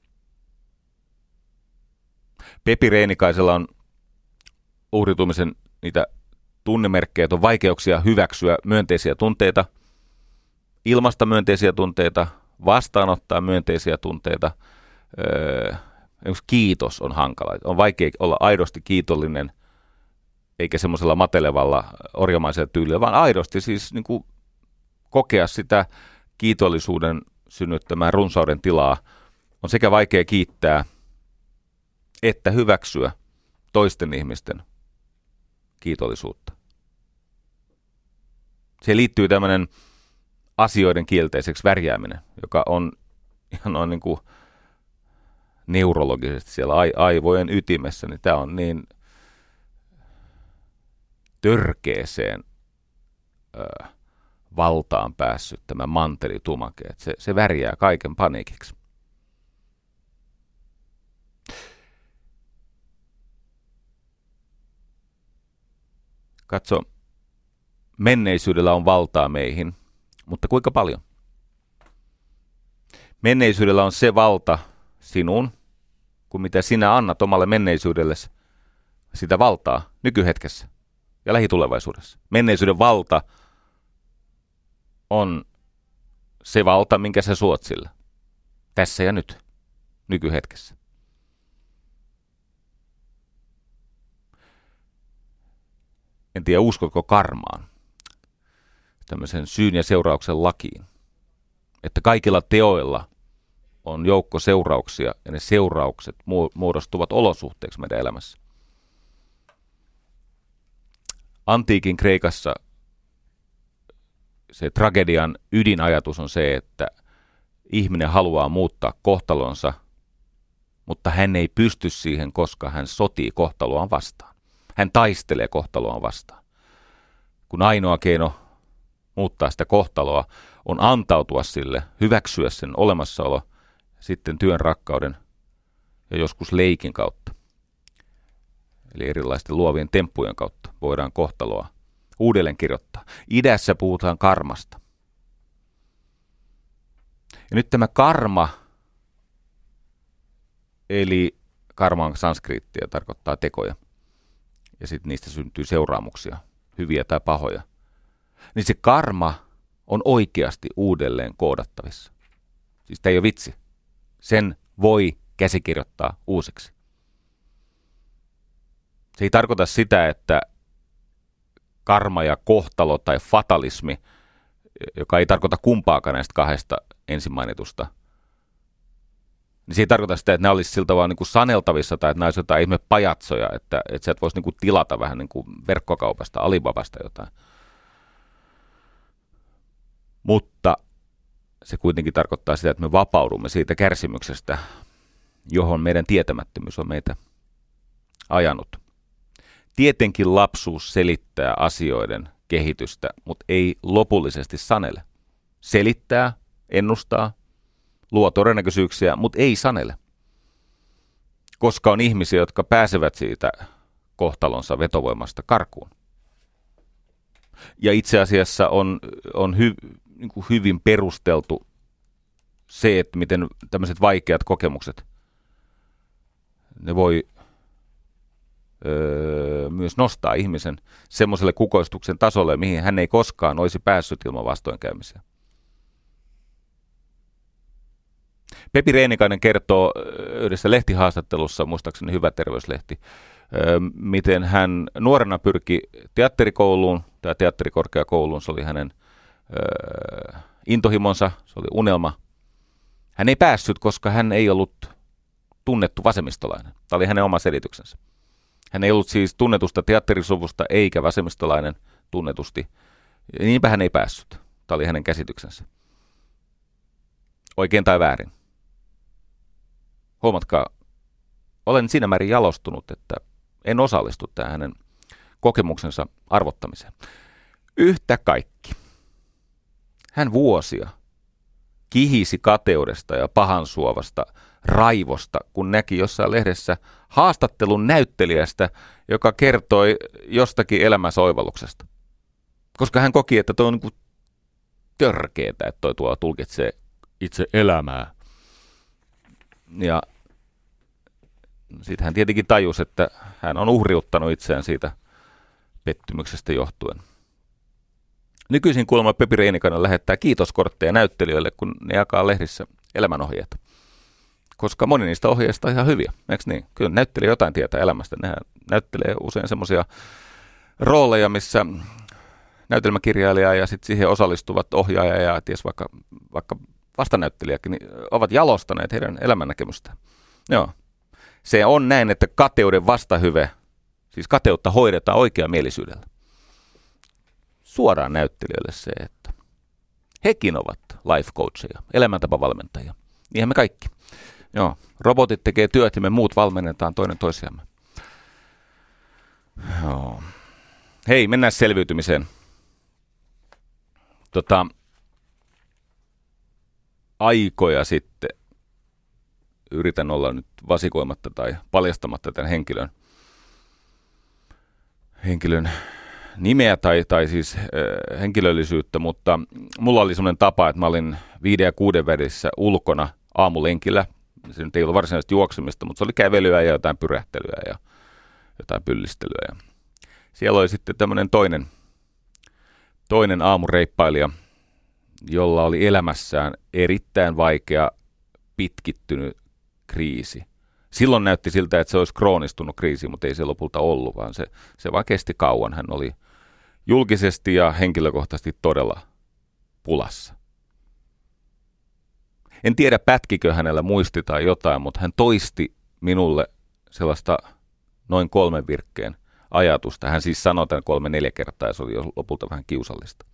Speaker 2: Pepi Reinikaisella on uhriutumisen niitä tunnemerkkejä, on vaikeuksia hyväksyä myönteisiä tunteita, ilmasta myönteisiä tunteita, vastaanottaa myönteisiä tunteita. Öö, kiitos on hankala. On vaikea olla aidosti kiitollinen, eikä semmoisella matelevalla orjamaisella tyylillä, vaan aidosti siis niin kuin kokea sitä kiitollisuuden synnyttämään runsauden tilaa. On sekä vaikea kiittää että hyväksyä toisten ihmisten kiitollisuutta. Se liittyy tämmöinen asioiden kielteiseksi värjääminen, joka on ihan noin niin kuin neurologisesti siellä aivojen ytimessä, niin tämä on niin törkeeseen ö, valtaan päässyt tämä mantelitumake, että se, se värjää kaiken paniikiksi. Katso, menneisyydellä on valtaa meihin, mutta kuinka paljon? Menneisyydellä on se valta sinun, kuin mitä sinä annat omalle menneisyydellesi sitä valtaa nykyhetkessä ja lähitulevaisuudessa. Menneisyyden valta on se valta, minkä sä suot sillä. Tässä ja nyt, nykyhetkessä. en tiedä uskotko karmaan, tämmöisen syyn ja seurauksen lakiin, että kaikilla teoilla on joukko seurauksia ja ne seuraukset muodostuvat olosuhteeksi meidän elämässä. Antiikin Kreikassa se tragedian ydinajatus on se, että ihminen haluaa muuttaa kohtalonsa, mutta hän ei pysty siihen, koska hän sotii kohtaloaan vastaan. Hän taistelee kohtaloaan vastaan. Kun ainoa keino muuttaa sitä kohtaloa on antautua sille, hyväksyä sen olemassaolo, sitten työn rakkauden ja joskus leikin kautta. Eli erilaisten luovien temppujen kautta voidaan kohtaloa uudelleen kirjoittaa. Idässä puhutaan karmasta. Ja nyt tämä karma, eli karma on sanskriittia, tarkoittaa tekoja ja sitten niistä syntyy seuraamuksia, hyviä tai pahoja, niin se karma on oikeasti uudelleen koodattavissa. Siis tämä ei ole vitsi. Sen voi käsikirjoittaa uusiksi. Se ei tarkoita sitä, että karma ja kohtalo tai fatalismi, joka ei tarkoita kumpaakaan näistä kahdesta ensimmainitusta, niin se ei tarkoita sitä, että nämä olisi siltä vaan niin kuin saneltavissa tai että nämä olisi jotain ihme pajatsoja, että, että sä et voisi niin kuin tilata vähän niin kuin verkkokaupasta, Alibabasta jotain. Mutta se kuitenkin tarkoittaa sitä, että me vapaudumme siitä kärsimyksestä, johon meidän tietämättömyys on meitä ajanut. Tietenkin lapsuus selittää asioiden kehitystä, mutta ei lopullisesti sanele. Selittää, ennustaa, luo todennäköisyyksiä, mutta ei sanele. Koska on ihmisiä, jotka pääsevät siitä kohtalonsa vetovoimasta karkuun. Ja itse asiassa on, on hy, niin kuin hyvin perusteltu se, että miten tämmöiset vaikeat kokemukset, ne voi öö, myös nostaa ihmisen semmoiselle kukoistuksen tasolle, mihin hän ei koskaan olisi päässyt ilman vastoinkäymisiä. Pepi Reinikainen kertoo yhdessä lehtihaastattelussa, muistaakseni Hyvä terveyslehti, miten hän nuorena pyrki teatterikouluun, tai teatterikorkeakouluun, se oli hänen intohimonsa, se oli unelma. Hän ei päässyt, koska hän ei ollut tunnettu vasemmistolainen. Tämä oli hänen oma selityksensä. Hän ei ollut siis tunnetusta teatterisuvusta eikä vasemmistolainen tunnetusti. Ja niinpä hän ei päässyt. Tämä oli hänen käsityksensä. Oikein tai väärin. Huomatkaa, olen siinä määrin jalostunut, että en osallistu tähän hänen kokemuksensa arvottamiseen. Yhtä kaikki. Hän vuosia kihisi kateudesta ja pahansuovasta raivosta, kun näki jossain lehdessä haastattelun näyttelijästä, joka kertoi jostakin elämäsoivalluksesta. Koska hän koki, että tuo on niin törkeetä, että toi tuo tulkitsee itse elämää. Ja sitten hän tietenkin tajusi, että hän on uhriuttanut itseään siitä pettymyksestä johtuen. Nykyisin kuulemma Pepi Reinikainen lähettää kiitoskortteja näyttelijöille, kun ne jakaa lehdissä elämänohjeet. Koska moni niistä ohjeista on ihan hyviä, eikö niin? Kyllä näyttelijä jotain tietää elämästä. Nehän näyttelee usein semmoisia rooleja, missä näytelmäkirjailija ja sitten siihen osallistuvat ohjaaja ja ties vaikka, vaikka vastanäyttelijäkin niin ovat jalostaneet heidän elämännäkemystään. Joo. Se on näin, että kateuden vastahyve, siis kateutta hoidetaan oikeamielisyydellä suoraan näyttelijöille se, että hekin ovat life coacheja, elämäntapavalmentajia. Niinhän me kaikki. Joo, robotit tekee työt ja me muut valmennetaan toinen toisiamme. Joo. Hei, mennään selviytymiseen. Tota, aikoja sitten yritän olla nyt vasikoimatta tai paljastamatta tämän henkilön, henkilön nimeä tai, tai siis äh, henkilöllisyyttä, mutta mulla oli sellainen tapa, että mä olin viiden ja kuuden välissä ulkona aamulenkillä. Se nyt ei ollut varsinaisesti juoksemista, mutta se oli kävelyä ja jotain pyrähtelyä ja jotain pyllistelyä. Ja siellä oli sitten tämmöinen toinen, toinen aamureippailija, jolla oli elämässään erittäin vaikea pitkittynyt kriisi – silloin näytti siltä, että se olisi kroonistunut kriisi, mutta ei se lopulta ollut, vaan se, se vaan kesti kauan. Hän oli julkisesti ja henkilökohtaisesti todella pulassa. En tiedä, pätkikö hänellä muisti tai jotain, mutta hän toisti minulle sellaista noin kolmen virkkeen ajatusta. Hän siis sanoi tämän kolme neljä kertaa ja se oli jo lopulta vähän kiusallista.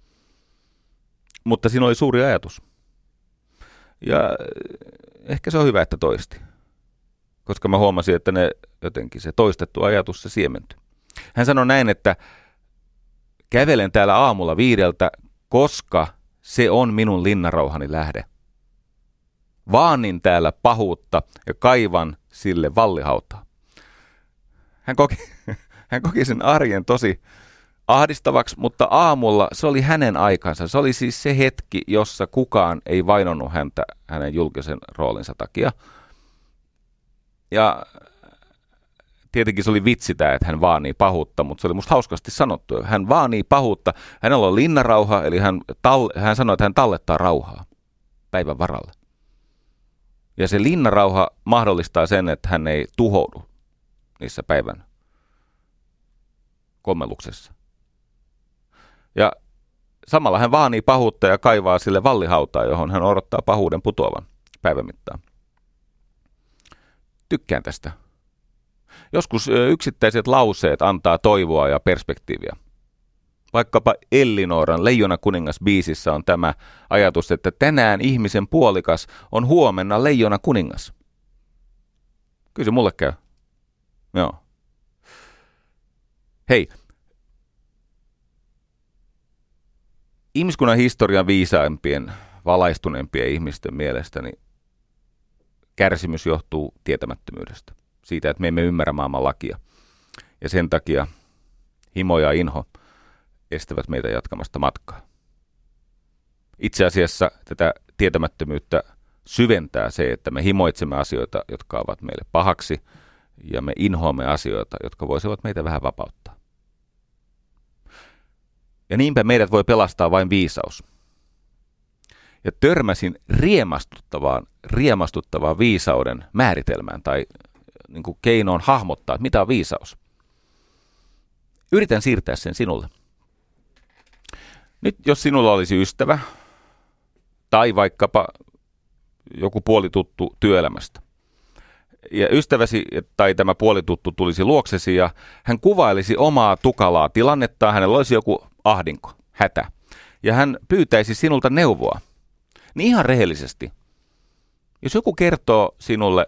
Speaker 2: Mutta siinä oli suuri ajatus. Ja ehkä se on hyvä, että toisti. Koska mä huomasin, että ne jotenkin se toistettu ajatus se siementyi. Hän sanoi näin, että Kävelen täällä aamulla viideltä, koska se on minun linnarauhani lähde. Vaanin täällä pahuutta ja kaivan sille vallihautaa. Hän koki, hän koki sen arjen tosi ahdistavaksi, mutta aamulla se oli hänen aikansa. Se oli siis se hetki, jossa kukaan ei vainonnut häntä hänen julkisen roolinsa takia. Ja tietenkin se oli vitsi tämä, että hän vaanii pahuutta, mutta se oli musta hauskasti sanottu. Hän vaanii pahuutta, hänellä on linnarauha, eli hän, tal- hän sanoi, että hän tallettaa rauhaa päivän varalle. Ja se linnarauha mahdollistaa sen, että hän ei tuhoudu niissä päivän kommeluksessa. Ja samalla hän vaanii pahuutta ja kaivaa sille vallihautaa, johon hän odottaa pahuuden putoavan päivän mittaan. Tykkään tästä. Joskus yksittäiset lauseet antaa toivoa ja perspektiiviä. Vaikkapa Ellinoran Leijona kuningas biisissä on tämä ajatus, että tänään ihmisen puolikas on huomenna Leijona kuningas. Kyllä se mulle käy. Joo. Hei. Ihmiskunnan historian viisaimpien, valaistuneempien ihmisten mielestä niin kärsimys johtuu tietämättömyydestä. Siitä, että me emme ymmärrä maailman lakia. Ja sen takia himo ja inho estävät meitä jatkamasta matkaa. Itse asiassa tätä tietämättömyyttä syventää se, että me himoitsemme asioita, jotka ovat meille pahaksi, ja me inhoamme asioita, jotka voisivat meitä vähän vapauttaa. Ja niinpä meidät voi pelastaa vain viisaus. Ja törmäsin riemastuttavaan, riemastuttavaan viisauden määritelmään tai niin kuin keinoon hahmottaa, että mitä on viisaus. Yritän siirtää sen sinulle. Nyt jos sinulla olisi ystävä tai vaikkapa joku puolituttu työelämästä, ja ystäväsi tai tämä puolituttu tulisi luoksesi ja hän kuvailisi omaa tukalaa tilannetta, hänellä olisi joku ahdinko, hätä, ja hän pyytäisi sinulta neuvoa, niin ihan rehellisesti, jos joku kertoo sinulle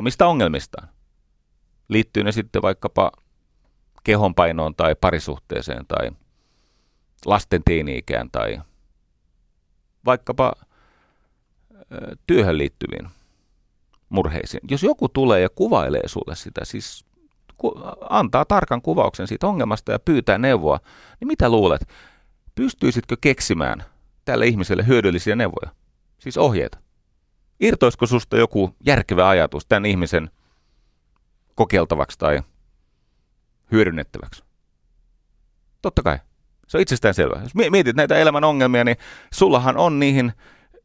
Speaker 2: omista ongelmistaan, liittyy ne sitten vaikkapa kehonpainoon tai parisuhteeseen tai lasten teini-ikään tai vaikkapa työhön liittyviin murheisiin. Jos joku tulee ja kuvailee sulle sitä, siis antaa tarkan kuvauksen siitä ongelmasta ja pyytää neuvoa, niin mitä luulet? Pystyisitkö keksimään tälle ihmiselle hyödyllisiä neuvoja? Siis ohjeita. Irtoisiko susta joku järkevä ajatus tämän ihmisen kokeiltavaksi tai hyödynnettäväksi? Totta kai. Se on itsestään selvä. Jos mietit näitä elämän ongelmia, niin sullahan on niihin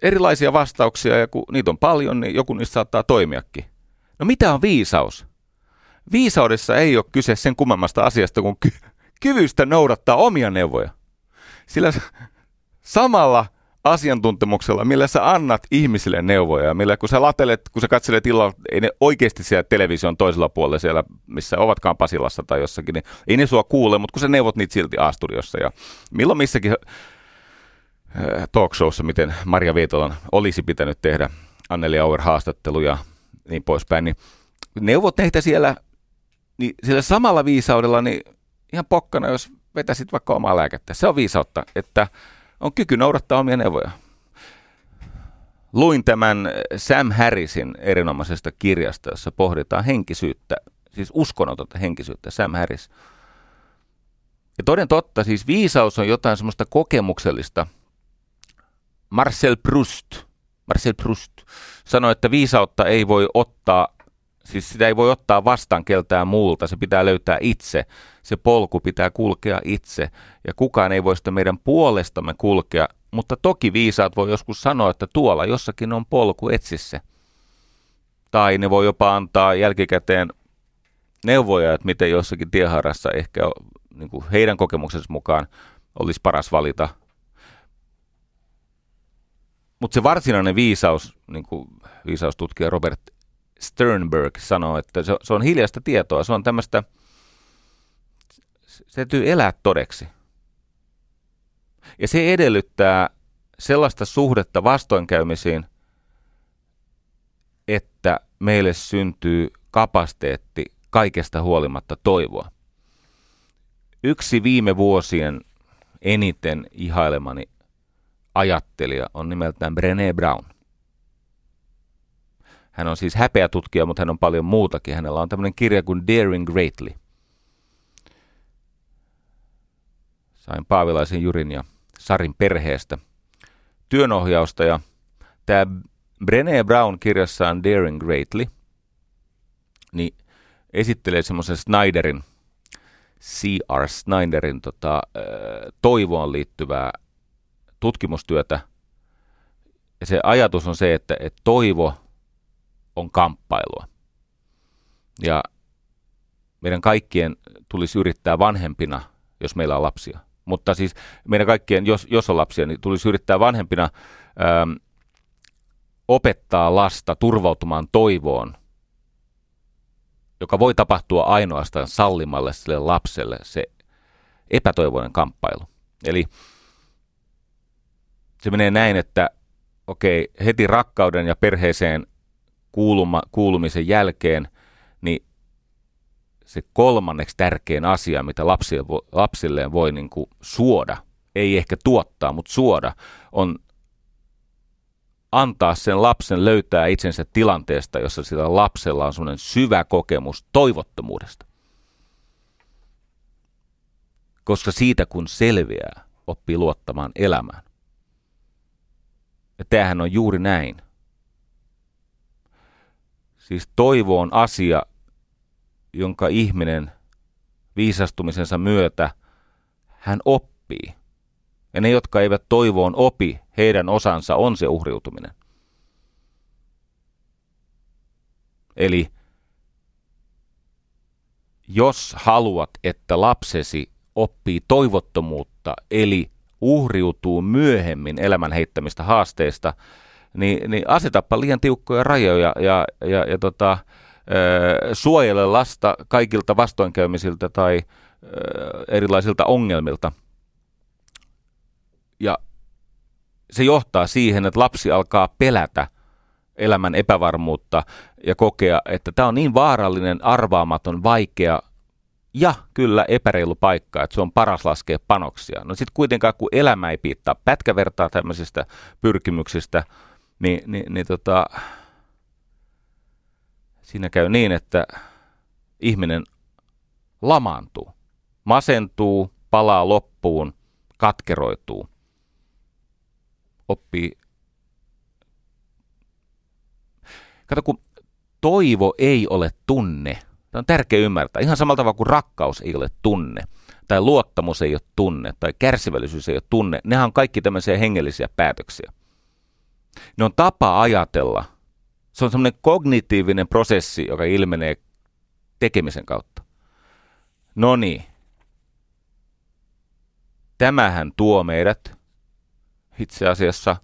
Speaker 2: erilaisia vastauksia ja kun niitä on paljon, niin joku niistä saattaa toimiakin. No mitä on viisaus? Viisaudessa ei ole kyse sen kummemmasta asiasta kuin ky- kyvystä noudattaa omia neuvoja. Sillä samalla asiantuntemuksella, millä sä annat ihmisille neuvoja, millä kun sä latelet, kun sä katselet illalla, ei ne oikeasti siellä television toisella puolella siellä, missä ovatkaan Pasilassa tai jossakin, niin ei ne sua kuule, mutta kun sä neuvot niitä silti Asturiossa ja milloin missäkin äh, talkshowssa, miten Maria Viitolan olisi pitänyt tehdä Anneli Auer haastattelu ja niin poispäin, niin neuvot neitä siellä, niin sillä samalla viisaudella, niin ihan pokkana, jos vetäisit vaikka omaa lääkettä. Se on viisautta, että on kyky noudattaa omia neuvoja. Luin tämän Sam Harrisin erinomaisesta kirjasta, jossa pohditaan henkisyyttä, siis uskonnotonta henkisyyttä, Sam Harris. Ja toden totta, siis viisaus on jotain semmoista kokemuksellista. Marcel Proust, Marcel Proust sanoi, että viisautta ei voi ottaa Siis sitä ei voi ottaa vastaan keltään muulta, se pitää löytää itse. Se polku pitää kulkea itse ja kukaan ei voi sitä meidän puolestamme kulkea, mutta toki viisaat voi joskus sanoa, että tuolla jossakin on polku, etsi se. Tai ne voi jopa antaa jälkikäteen neuvoja, että miten jossakin tieharassa ehkä niin kuin heidän kokemuksensa mukaan olisi paras valita. Mutta se varsinainen viisaus, niin kuin viisaustutkija Robert Sternberg sanoo, että se, se on hiljasta tietoa, se on tämmöistä, se täytyy elää todeksi. Ja se edellyttää sellaista suhdetta vastoinkäymisiin, että meille syntyy kapasiteetti kaikesta huolimatta toivoa. Yksi viime vuosien eniten ihailemani ajattelija on nimeltään Brené Brown. Hän on siis häpeä tutkija, mutta hän on paljon muutakin. Hänellä on tämmöinen kirja kuin Daring Greatly. Sain Paavilaisen Jurin ja Sarin perheestä työnohjausta ja tämä Brené Brown kirjassaan Daring Greatly niin esittelee semmoisen Snyderin, C.R. Snyderin tota, toivoon liittyvää tutkimustyötä. Ja se ajatus on se, että, että toivo on kamppailua. Ja meidän kaikkien tulisi yrittää vanhempina, jos meillä on lapsia. Mutta siis meidän kaikkien, jos, jos on lapsia, niin tulisi yrittää vanhempina ähm, opettaa lasta turvautumaan toivoon, joka voi tapahtua ainoastaan sallimalle sille lapselle se epätoivoinen kamppailu. Eli se menee näin, että okei, heti rakkauden ja perheeseen kuuluma, kuulumisen jälkeen, niin se kolmanneksi tärkein asia, mitä lapsille, lapsilleen voi niin kuin suoda, ei ehkä tuottaa, mutta suoda, on antaa sen lapsen löytää itsensä tilanteesta, jossa sillä lapsella on sellainen syvä kokemus toivottomuudesta. Koska siitä kun selviää, oppii luottamaan elämään. Ja tämähän on juuri näin. Siis toivo on asia, jonka ihminen viisastumisensa myötä hän oppii. Ja ne, jotka eivät toivoon opi, heidän osansa on se uhriutuminen. Eli jos haluat, että lapsesi oppii toivottomuutta, eli uhriutuu myöhemmin elämän heittämistä haasteista, niin, niin asetappa liian tiukkoja rajoja ja, ja, ja tota, suojele lasta kaikilta vastoinkäymisiltä tai erilaisilta ongelmilta. Ja se johtaa siihen, että lapsi alkaa pelätä elämän epävarmuutta ja kokea, että tämä on niin vaarallinen, arvaamaton, vaikea ja kyllä epäreilu paikka, että se on paras laskea panoksia. No sitten kuitenkaan, kun elämä ei piittaa pätkävertaa tämmöisistä pyrkimyksistä, niin, niin, niin tota, siinä käy niin, että ihminen lamaantuu, masentuu, palaa loppuun, katkeroituu, oppii. Kato, kun toivo ei ole tunne, tämä on tärkeä ymmärtää. Ihan samalla tavalla kuin rakkaus ei ole tunne, tai luottamus ei ole tunne, tai kärsivällisyys ei ole tunne. Nehän on kaikki tämmöisiä hengellisiä päätöksiä. Ne on tapa ajatella – se on semmoinen kognitiivinen prosessi, joka ilmenee tekemisen kautta. No niin. Tämähän tuo meidät itse asiassa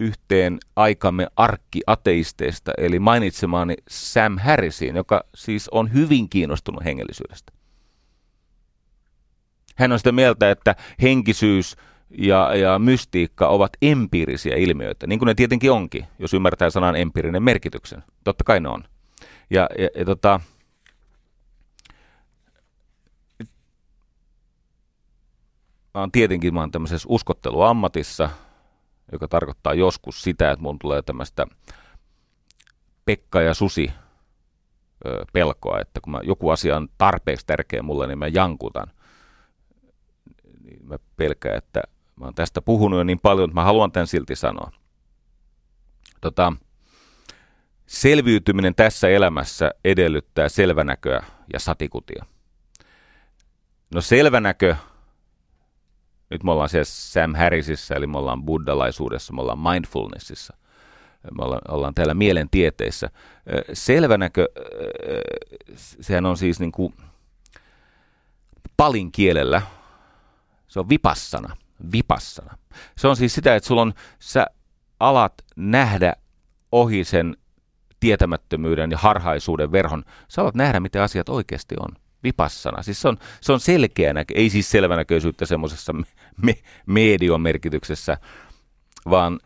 Speaker 2: yhteen aikamme arkkiateisteista, eli mainitsemaani Sam Harrisiin, joka siis on hyvin kiinnostunut hengellisyydestä. Hän on sitä mieltä, että henkisyys ja, ja mystiikka ovat empiirisiä ilmiöitä, niin kuin ne tietenkin onkin, jos ymmärtää sanan empiirinen merkityksen. Totta kai ne on. Ja, ja, ja tota, mä oon tietenkin mä oon tämmöisessä uskotteluammatissa, joka tarkoittaa joskus sitä, että mun tulee tämmöistä Pekka ja Susi pelkoa, että kun mä, joku asia on tarpeeksi tärkeä mulle, niin mä jankutan. Niin mä pelkään, että Mä oon tästä puhunut jo niin paljon, että mä haluan tämän silti sanoa. Tota, selviytyminen tässä elämässä edellyttää selvänäköä ja satikutia. No selvänäkö, nyt me ollaan siellä Sam Harrisissa, eli me ollaan buddhalaisuudessa, me ollaan mindfulnessissa, me ollaan, ollaan täällä mielentieteissä. Selvänäkö, sehän on siis niin kuin palin kielellä, se on vipassana – vipassana. Se on siis sitä, että sulla on, sä alat nähdä ohi sen tietämättömyyden ja harhaisuuden verhon. Sä alat nähdä, miten asiat oikeasti on. Vipassana. Siis se on, se on selkeä näkö, ei siis selvänäköisyyttä semmoisessa me, medion merkityksessä, vaan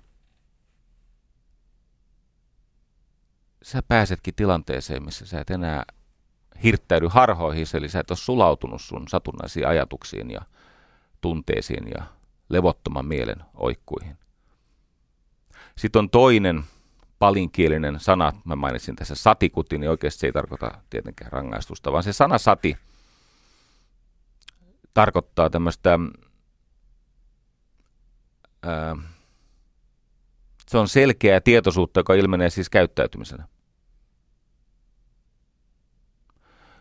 Speaker 2: sä pääsetkin tilanteeseen, missä sä et enää hirttäydy harhoihin, eli sä et ole sulautunut sun satunnaisiin ajatuksiin ja tunteisiin ja levottoman mielen oikkuihin. Sitten on toinen palinkielinen sana, mä mainitsin tässä satikuti, niin oikeasti se ei tarkoita tietenkään rangaistusta, vaan se sana sati tarkoittaa tämmöistä, se on selkeää tietoisuutta, joka ilmenee siis käyttäytymisenä.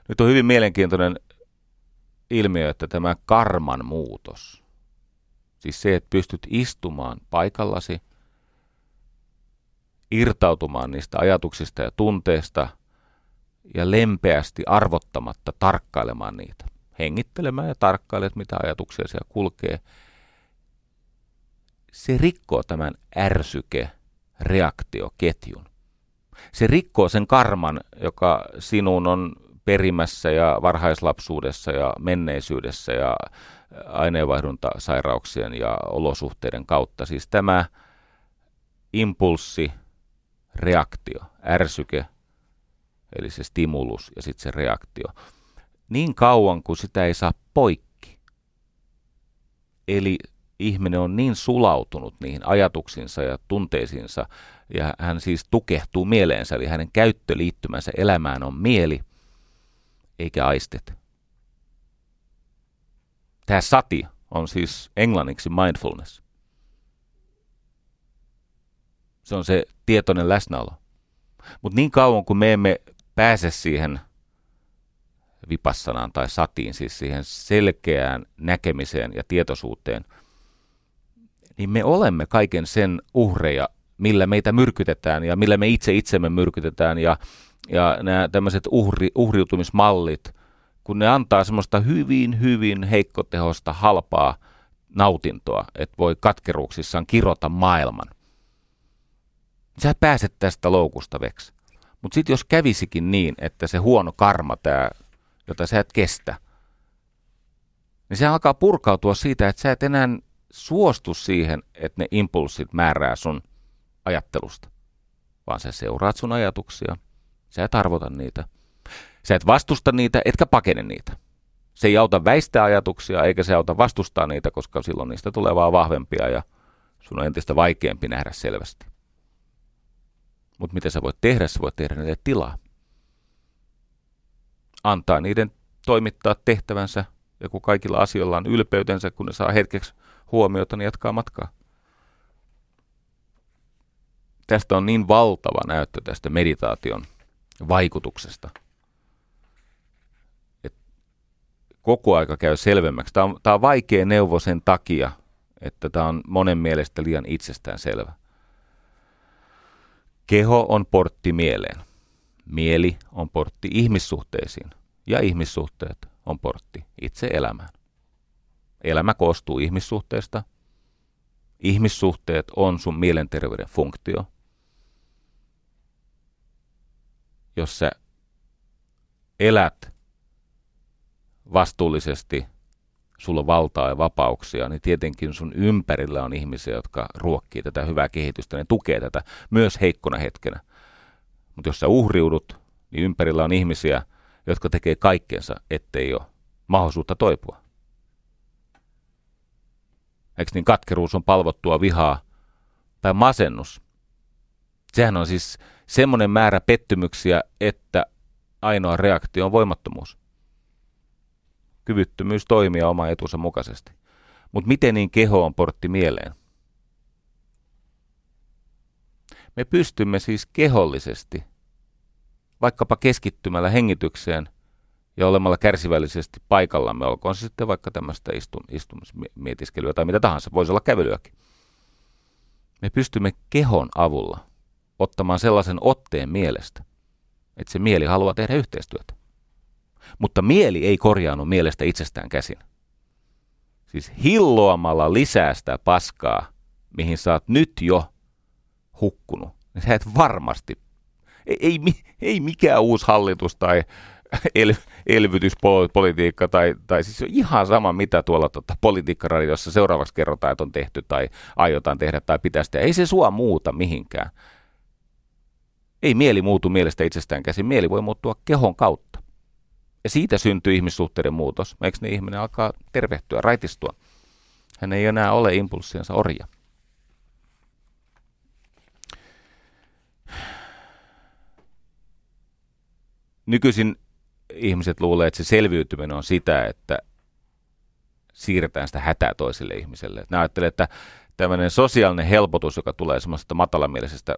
Speaker 2: Nyt on hyvin mielenkiintoinen ilmiö, että tämä karman muutos – Siis se, että pystyt istumaan paikallasi, irtautumaan niistä ajatuksista ja tunteista ja lempeästi arvottamatta tarkkailemaan niitä. Hengittelemään ja tarkkailemaan, mitä ajatuksia siellä kulkee. Se rikkoo tämän ärsyke-reaktioketjun. Se rikkoo sen karman, joka sinun on perimässä ja varhaislapsuudessa ja menneisyydessä ja aineenvaihduntasairauksien ja olosuhteiden kautta. Siis tämä impulssi, reaktio, ärsyke, eli se stimulus ja sitten se reaktio. Niin kauan kuin sitä ei saa poikki, eli ihminen on niin sulautunut niihin ajatuksinsa ja tunteisiinsa, ja hän siis tukehtuu mieleensä, eli hänen käyttöliittymänsä elämään on mieli, eikä aistet. Tämä sati on siis englanniksi mindfulness. Se on se tietoinen läsnäolo. Mutta niin kauan kuin me emme pääse siihen vipassanaan tai satiin, siis siihen selkeään näkemiseen ja tietoisuuteen, niin me olemme kaiken sen uhreja, millä meitä myrkytetään ja millä me itse itsemme myrkytetään ja, ja nämä tämmöiset uhri, uhriutumismallit, kun ne antaa semmoista hyvin, hyvin heikkotehosta, halpaa nautintoa, että voi katkeruuksissaan kirota maailman. Sä pääset tästä loukusta veksi. Mutta sitten jos kävisikin niin, että se huono karma, tää, jota sä et kestä, niin se alkaa purkautua siitä, että sä et enää suostu siihen, että ne impulssit määrää sun ajattelusta, vaan sä seuraat sun ajatuksia, sä et arvota niitä, sä et vastusta niitä, etkä pakene niitä. Se ei auta väistää ajatuksia, eikä se auta vastustaa niitä, koska silloin niistä tulee vaan vahvempia ja sun on entistä vaikeampi nähdä selvästi. Mutta mitä sä voit tehdä? Sä voit tehdä niille tilaa. Antaa niiden toimittaa tehtävänsä, ja kun kaikilla asioilla on ylpeytensä, kun ne saa hetkeksi huomiota, niin jatkaa matkaa. Tästä on niin valtava näyttö tästä meditaation vaikutuksesta, että koko aika käy selvemmäksi. Tämä on, tämä on vaikea neuvo sen takia, että tämä on monen mielestä liian itsestään selvä. Keho on portti mieleen. Mieli on portti ihmissuhteisiin. Ja ihmissuhteet on portti itse elämään. Elämä koostuu ihmissuhteesta. Ihmissuhteet on sun mielenterveyden funktio. Jos sä elät vastuullisesti – sulla on valtaa ja vapauksia, niin tietenkin sun ympärillä on ihmisiä, jotka ruokkii tätä hyvää kehitystä, ne tukee tätä myös heikkona hetkenä. Mutta jos sä uhriudut, niin ympärillä on ihmisiä, jotka tekee kaikkensa, ettei ole mahdollisuutta toipua. Eikö niin katkeruus on palvottua vihaa tai masennus? Sehän on siis semmoinen määrä pettymyksiä, että ainoa reaktio on voimattomuus kyvyttömyys toimia oma etunsa mukaisesti. Mutta miten niin keho on portti mieleen? Me pystymme siis kehollisesti, vaikkapa keskittymällä hengitykseen ja olemalla kärsivällisesti paikallamme, olkoon se sitten vaikka tämmöistä istum, istumismietiskelyä tai mitä tahansa, voisi olla kävelyäkin. Me pystymme kehon avulla ottamaan sellaisen otteen mielestä, että se mieli haluaa tehdä yhteistyötä. Mutta mieli ei korjaannu mielestä itsestään käsin. Siis hilloamalla lisää sitä paskaa, mihin sä oot nyt jo hukkunut, niin sä et varmasti, ei, ei, ei mikään uusi hallitus tai el, elvytyspolitiikka tai, tai siis ihan sama, mitä tuolla tota, politiikkaradiossa seuraavaksi kerrotaan, että on tehty tai aiotaan tehdä tai pitäisi tehdä. Ei se sua muuta mihinkään. Ei mieli muutu mielestä itsestään käsin. Mieli voi muuttua kehon kautta. Ja siitä syntyy ihmissuhteiden muutos. Eikö niin ihminen alkaa tervehtyä, raitistua? Hän ei enää ole impulssiensa orja. Nykyisin ihmiset luulee, että se selviytyminen on sitä, että siirretään sitä hätää toiselle ihmiselle. Ne ajattelee, että tämmöinen sosiaalinen helpotus, joka tulee semmoisesta matalamielisestä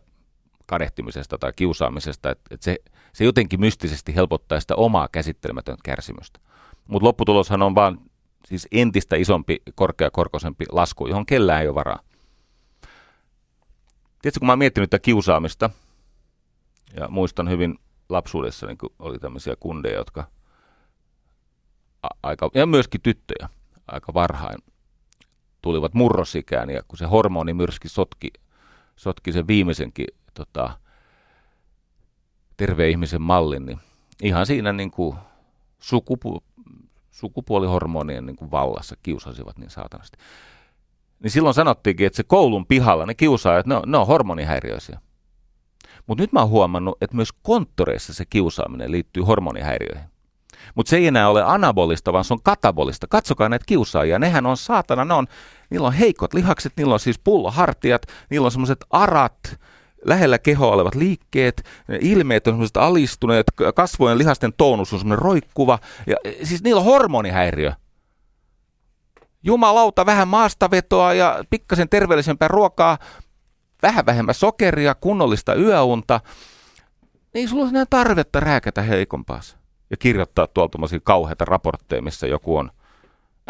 Speaker 2: kadehtimisesta tai kiusaamisesta, että, että se, se jotenkin mystisesti helpottaa sitä omaa käsittelemätöntä kärsimystä. Mutta lopputuloshan on vaan siis entistä isompi, korkeakorkoisempi lasku, johon kellään ei ole varaa. Tiedätkö, kun mä oon miettinyt tätä kiusaamista, ja muistan hyvin lapsuudessa niin oli tämmöisiä kundeja, jotka a- aika, ja myöskin tyttöjä aika varhain tulivat murrosikään ja kun se hormonimyrsky sotki, sotki sen viimeisenkin tota, terveen ihmisen mallin, niin ihan siinä niin kuin sukupu, sukupuolihormonien niin kuin vallassa kiusasivat niin saatanasti. Niin silloin sanottiinkin, että se koulun pihalla ne kiusaajat, ne on, ne on hormonihäiriöisiä. Mutta nyt mä oon huomannut, että myös konttoreissa se kiusaaminen liittyy hormonihäiriöihin. Mutta se ei enää ole anabolista, vaan se on katabolista. Katsokaa näitä kiusaajia. Nehän on saatana, ne on, niillä on heikot lihakset, niillä on siis pullohartiat, niillä on semmoiset arat, lähellä kehoa olevat liikkeet, ilmeet on semmoiset alistuneet, kasvojen lihasten tonus on semmoinen roikkuva. Ja, siis niillä on hormonihäiriö. Jumalauta, vähän maastavetoa ja pikkasen terveellisempää ruokaa, vähän vähemmän sokeria, kunnollista yöunta. Niin sulla on tarvetta rääkätä heikompaas ja kirjoittaa tuolta kauheita raportteja, missä joku on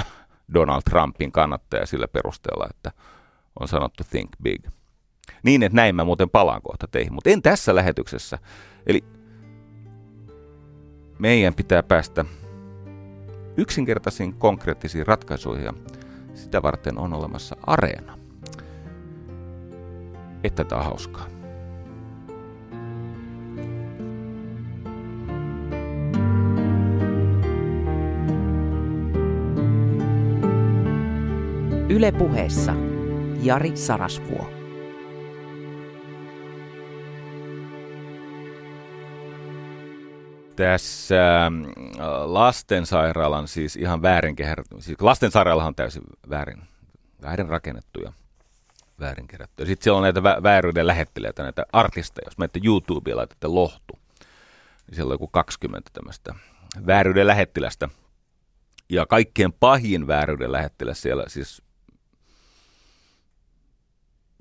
Speaker 2: Donald Trumpin kannattaja sillä perusteella, että on sanottu think big. Niin, että näin mä muuten palaan kohta teihin, mutta en tässä lähetyksessä. Eli meidän pitää päästä yksinkertaisiin konkreettisiin ratkaisuihin ja sitä varten on olemassa areena. Että tämä on hauskaa.
Speaker 1: Ylepuheessa Jari Sarasvuo.
Speaker 2: Tässä ähm, lastensairaalan siis ihan väärin siis lastensairaala on täysin väärin, väärin rakennettu ja väärin kerätty. Sitten siellä on näitä vä- vääryyden lähettelijöitä, näitä artisteja. Jos menette YouTubeen ja laitatte lohtu, niin siellä on joku 20 tämmöistä vääryyden lähettilästä. Ja kaikkein pahin vääryyden lähettiläs siellä, siis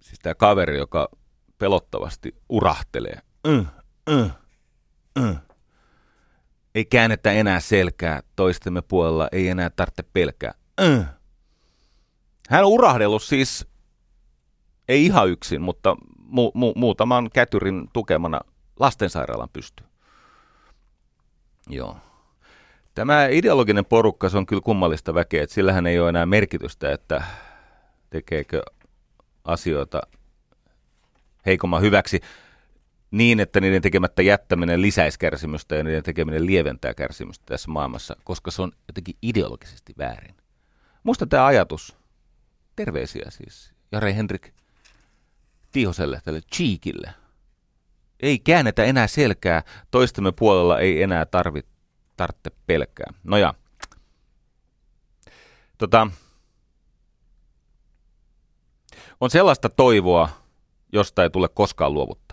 Speaker 2: Siis tämä kaveri, joka pelottavasti urahtelee. Mm, mm, mm. Ei käännetä enää selkää toistemme puolella, ei enää tarvitse pelkää. Mm. Hän on urahdellut siis, ei ihan yksin, mutta mu- mu- muutaman kätyrin tukemana lastensairaalan pystyy. Joo. Tämä ideologinen porukka, se on kyllä kummallista väkeä, että sillähän ei ole enää merkitystä, että tekeekö asioita heikomman hyväksi niin, että niiden tekemättä jättäminen lisäisi kärsimystä ja niiden tekeminen lieventää kärsimystä tässä maailmassa, koska se on jotenkin ideologisesti väärin. Muista tämä ajatus, terveisiä siis, Jare Henrik Tiihoselle, tälle Cheekille. Ei käännetä enää selkää, toistemme puolella ei enää tarvitse tarvitse pelkää. No ja, tota, on sellaista toivoa, josta ei tule koskaan luovuttaa.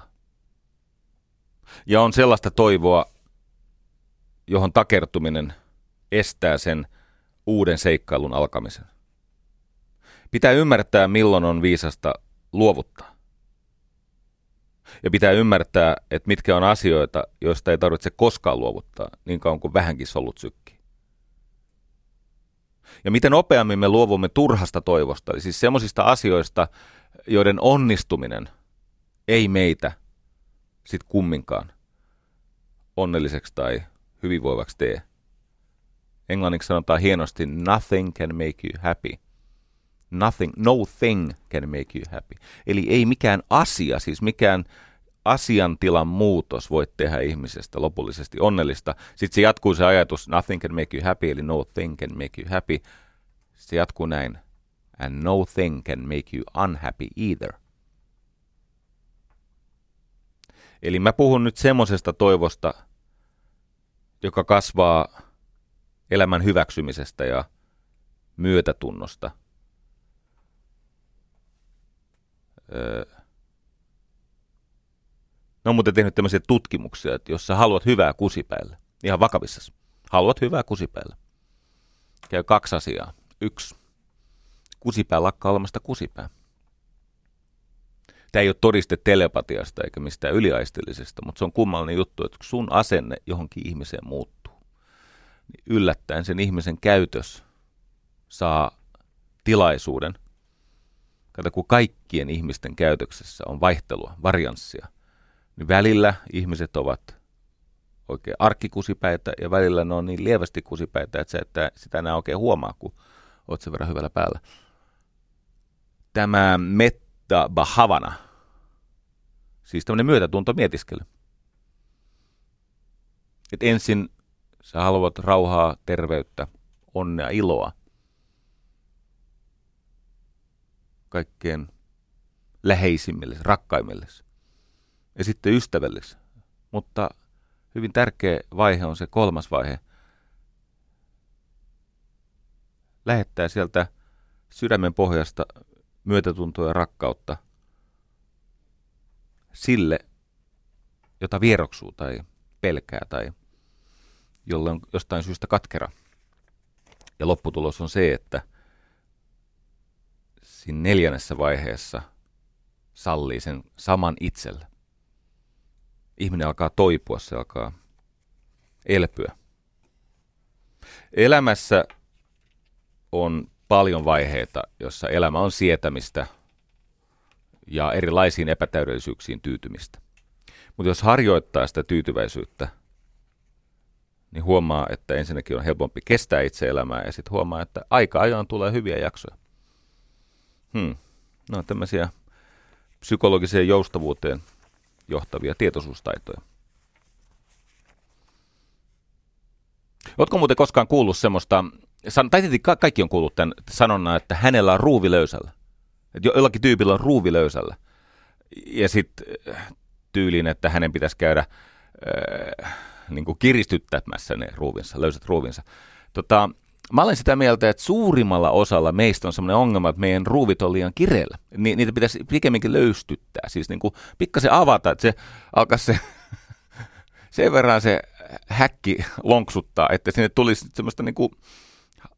Speaker 2: Ja on sellaista toivoa, johon takertuminen estää sen uuden seikkailun alkamisen. Pitää ymmärtää, milloin on viisasta luovuttaa. Ja pitää ymmärtää, että mitkä on asioita, joista ei tarvitse koskaan luovuttaa, niin kauan kuin vähänkin solut sykki. Ja miten nopeammin me luovumme turhasta toivosta, eli siis semmoisista asioista, joiden onnistuminen ei meitä sit kumminkaan onnelliseksi tai hyvinvoivaksi tee. Englanniksi sanotaan hienosti, nothing can make you happy. Nothing, no thing can make you happy. Eli ei mikään asia, siis mikään asiantilan muutos voi tehdä ihmisestä lopullisesti onnellista. Sitten se jatkuu se ajatus, nothing can make you happy, eli no thing can make you happy. Se jatkuu näin, and no thing can make you unhappy either. Eli mä puhun nyt semmoisesta toivosta, joka kasvaa elämän hyväksymisestä ja myötätunnosta. Öö, ne on muuten tehnyt tämmöisiä tutkimuksia, että jos sä haluat hyvää kusipäillä, ihan vakavissa, haluat hyvää kusipäillä, käy kaksi asiaa. Yksi, kusipää lakkaa olemasta kusipää. Tämä ei ole todiste telepatiasta eikä mistään yliaistillisesta, mutta se on kummallinen juttu, että kun sun asenne johonkin ihmiseen muuttuu, niin yllättäen sen ihmisen käytös saa tilaisuuden. Kato, kun kaikkien ihmisten käytöksessä on vaihtelua, varianssia – niin välillä ihmiset ovat oikein arkkikusipäitä ja välillä ne on niin lievästi kusipäitä, että, sä, että sitä enää oikein huomaa, kun oot sen verran hyvällä päällä. Tämä Metta Bahavana, siis tämmöinen myötätunto mietiskely. Et ensin sä haluat rauhaa, terveyttä, onnea, iloa. Kaikkeen läheisimmille, rakkaimmille ja sitten ystävällisiä. Mutta hyvin tärkeä vaihe on se kolmas vaihe. Lähettää sieltä sydämen pohjasta myötätuntoa ja rakkautta sille, jota vieroksuu tai pelkää tai jolle on jostain syystä katkera. Ja lopputulos on se, että siinä neljännessä vaiheessa sallii sen saman itselle ihminen alkaa toipua, se alkaa elpyä. Elämässä on paljon vaiheita, jossa elämä on sietämistä ja erilaisiin epätäydellisyyksiin tyytymistä. Mutta jos harjoittaa sitä tyytyväisyyttä, niin huomaa, että ensinnäkin on helpompi kestää itse elämää ja sitten huomaa, että aika ajoin tulee hyviä jaksoja. Hmm. No tämmöisiä psykologiseen joustavuuteen johtavia tietoisuustaitoja. Oletko muuten koskaan kuullut semmoista, tai tietysti kaikki on kuullut tämän sanonnan, että hänellä on ruuvi löysällä. Että jollakin tyypillä on ruuvi löysällä. Ja sitten äh, tyyliin, että hänen pitäisi käydä äh, niin kuin kiristyttämässä ne ruuvinsa, löysät ruuvinsa. Tota, Mä olen sitä mieltä, että suurimmalla osalla meistä on sellainen ongelma, että meidän ruuvit on liian kireellä. Ni, niitä pitäisi pikemminkin löystyttää, siis niin kuin pikkasen avata, että se alkaa se, sen verran se häkki lonksuttaa, että sinne tulisi semmoista niin kuin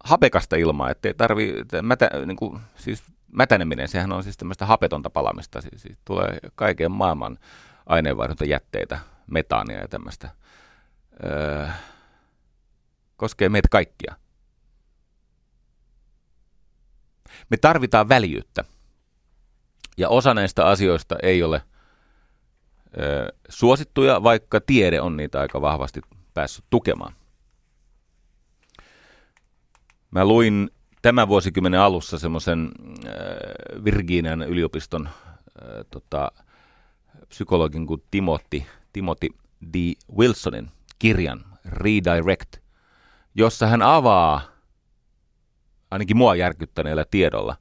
Speaker 2: hapekasta ilmaa, ettei tarvi, mätä, niin siis mätäneminen, sehän on siis tämmöistä hapetonta palamista, siis, siis tulee kaiken maailman aineenvaihduntajätteitä, metaania ja tämmöistä. Öö, koskee meitä kaikkia. Me tarvitaan väljyyttä. Ja osa näistä asioista ei ole ö, suosittuja, vaikka tiede on niitä aika vahvasti päässyt tukemaan. Mä luin tämän vuosikymmenen alussa semmoisen Virginian yliopiston äh, tota, psykologin kuin Timothy, Timothy D. Wilsonin kirjan Redirect, jossa hän avaa ainakin mua järkyttäneellä tiedolla.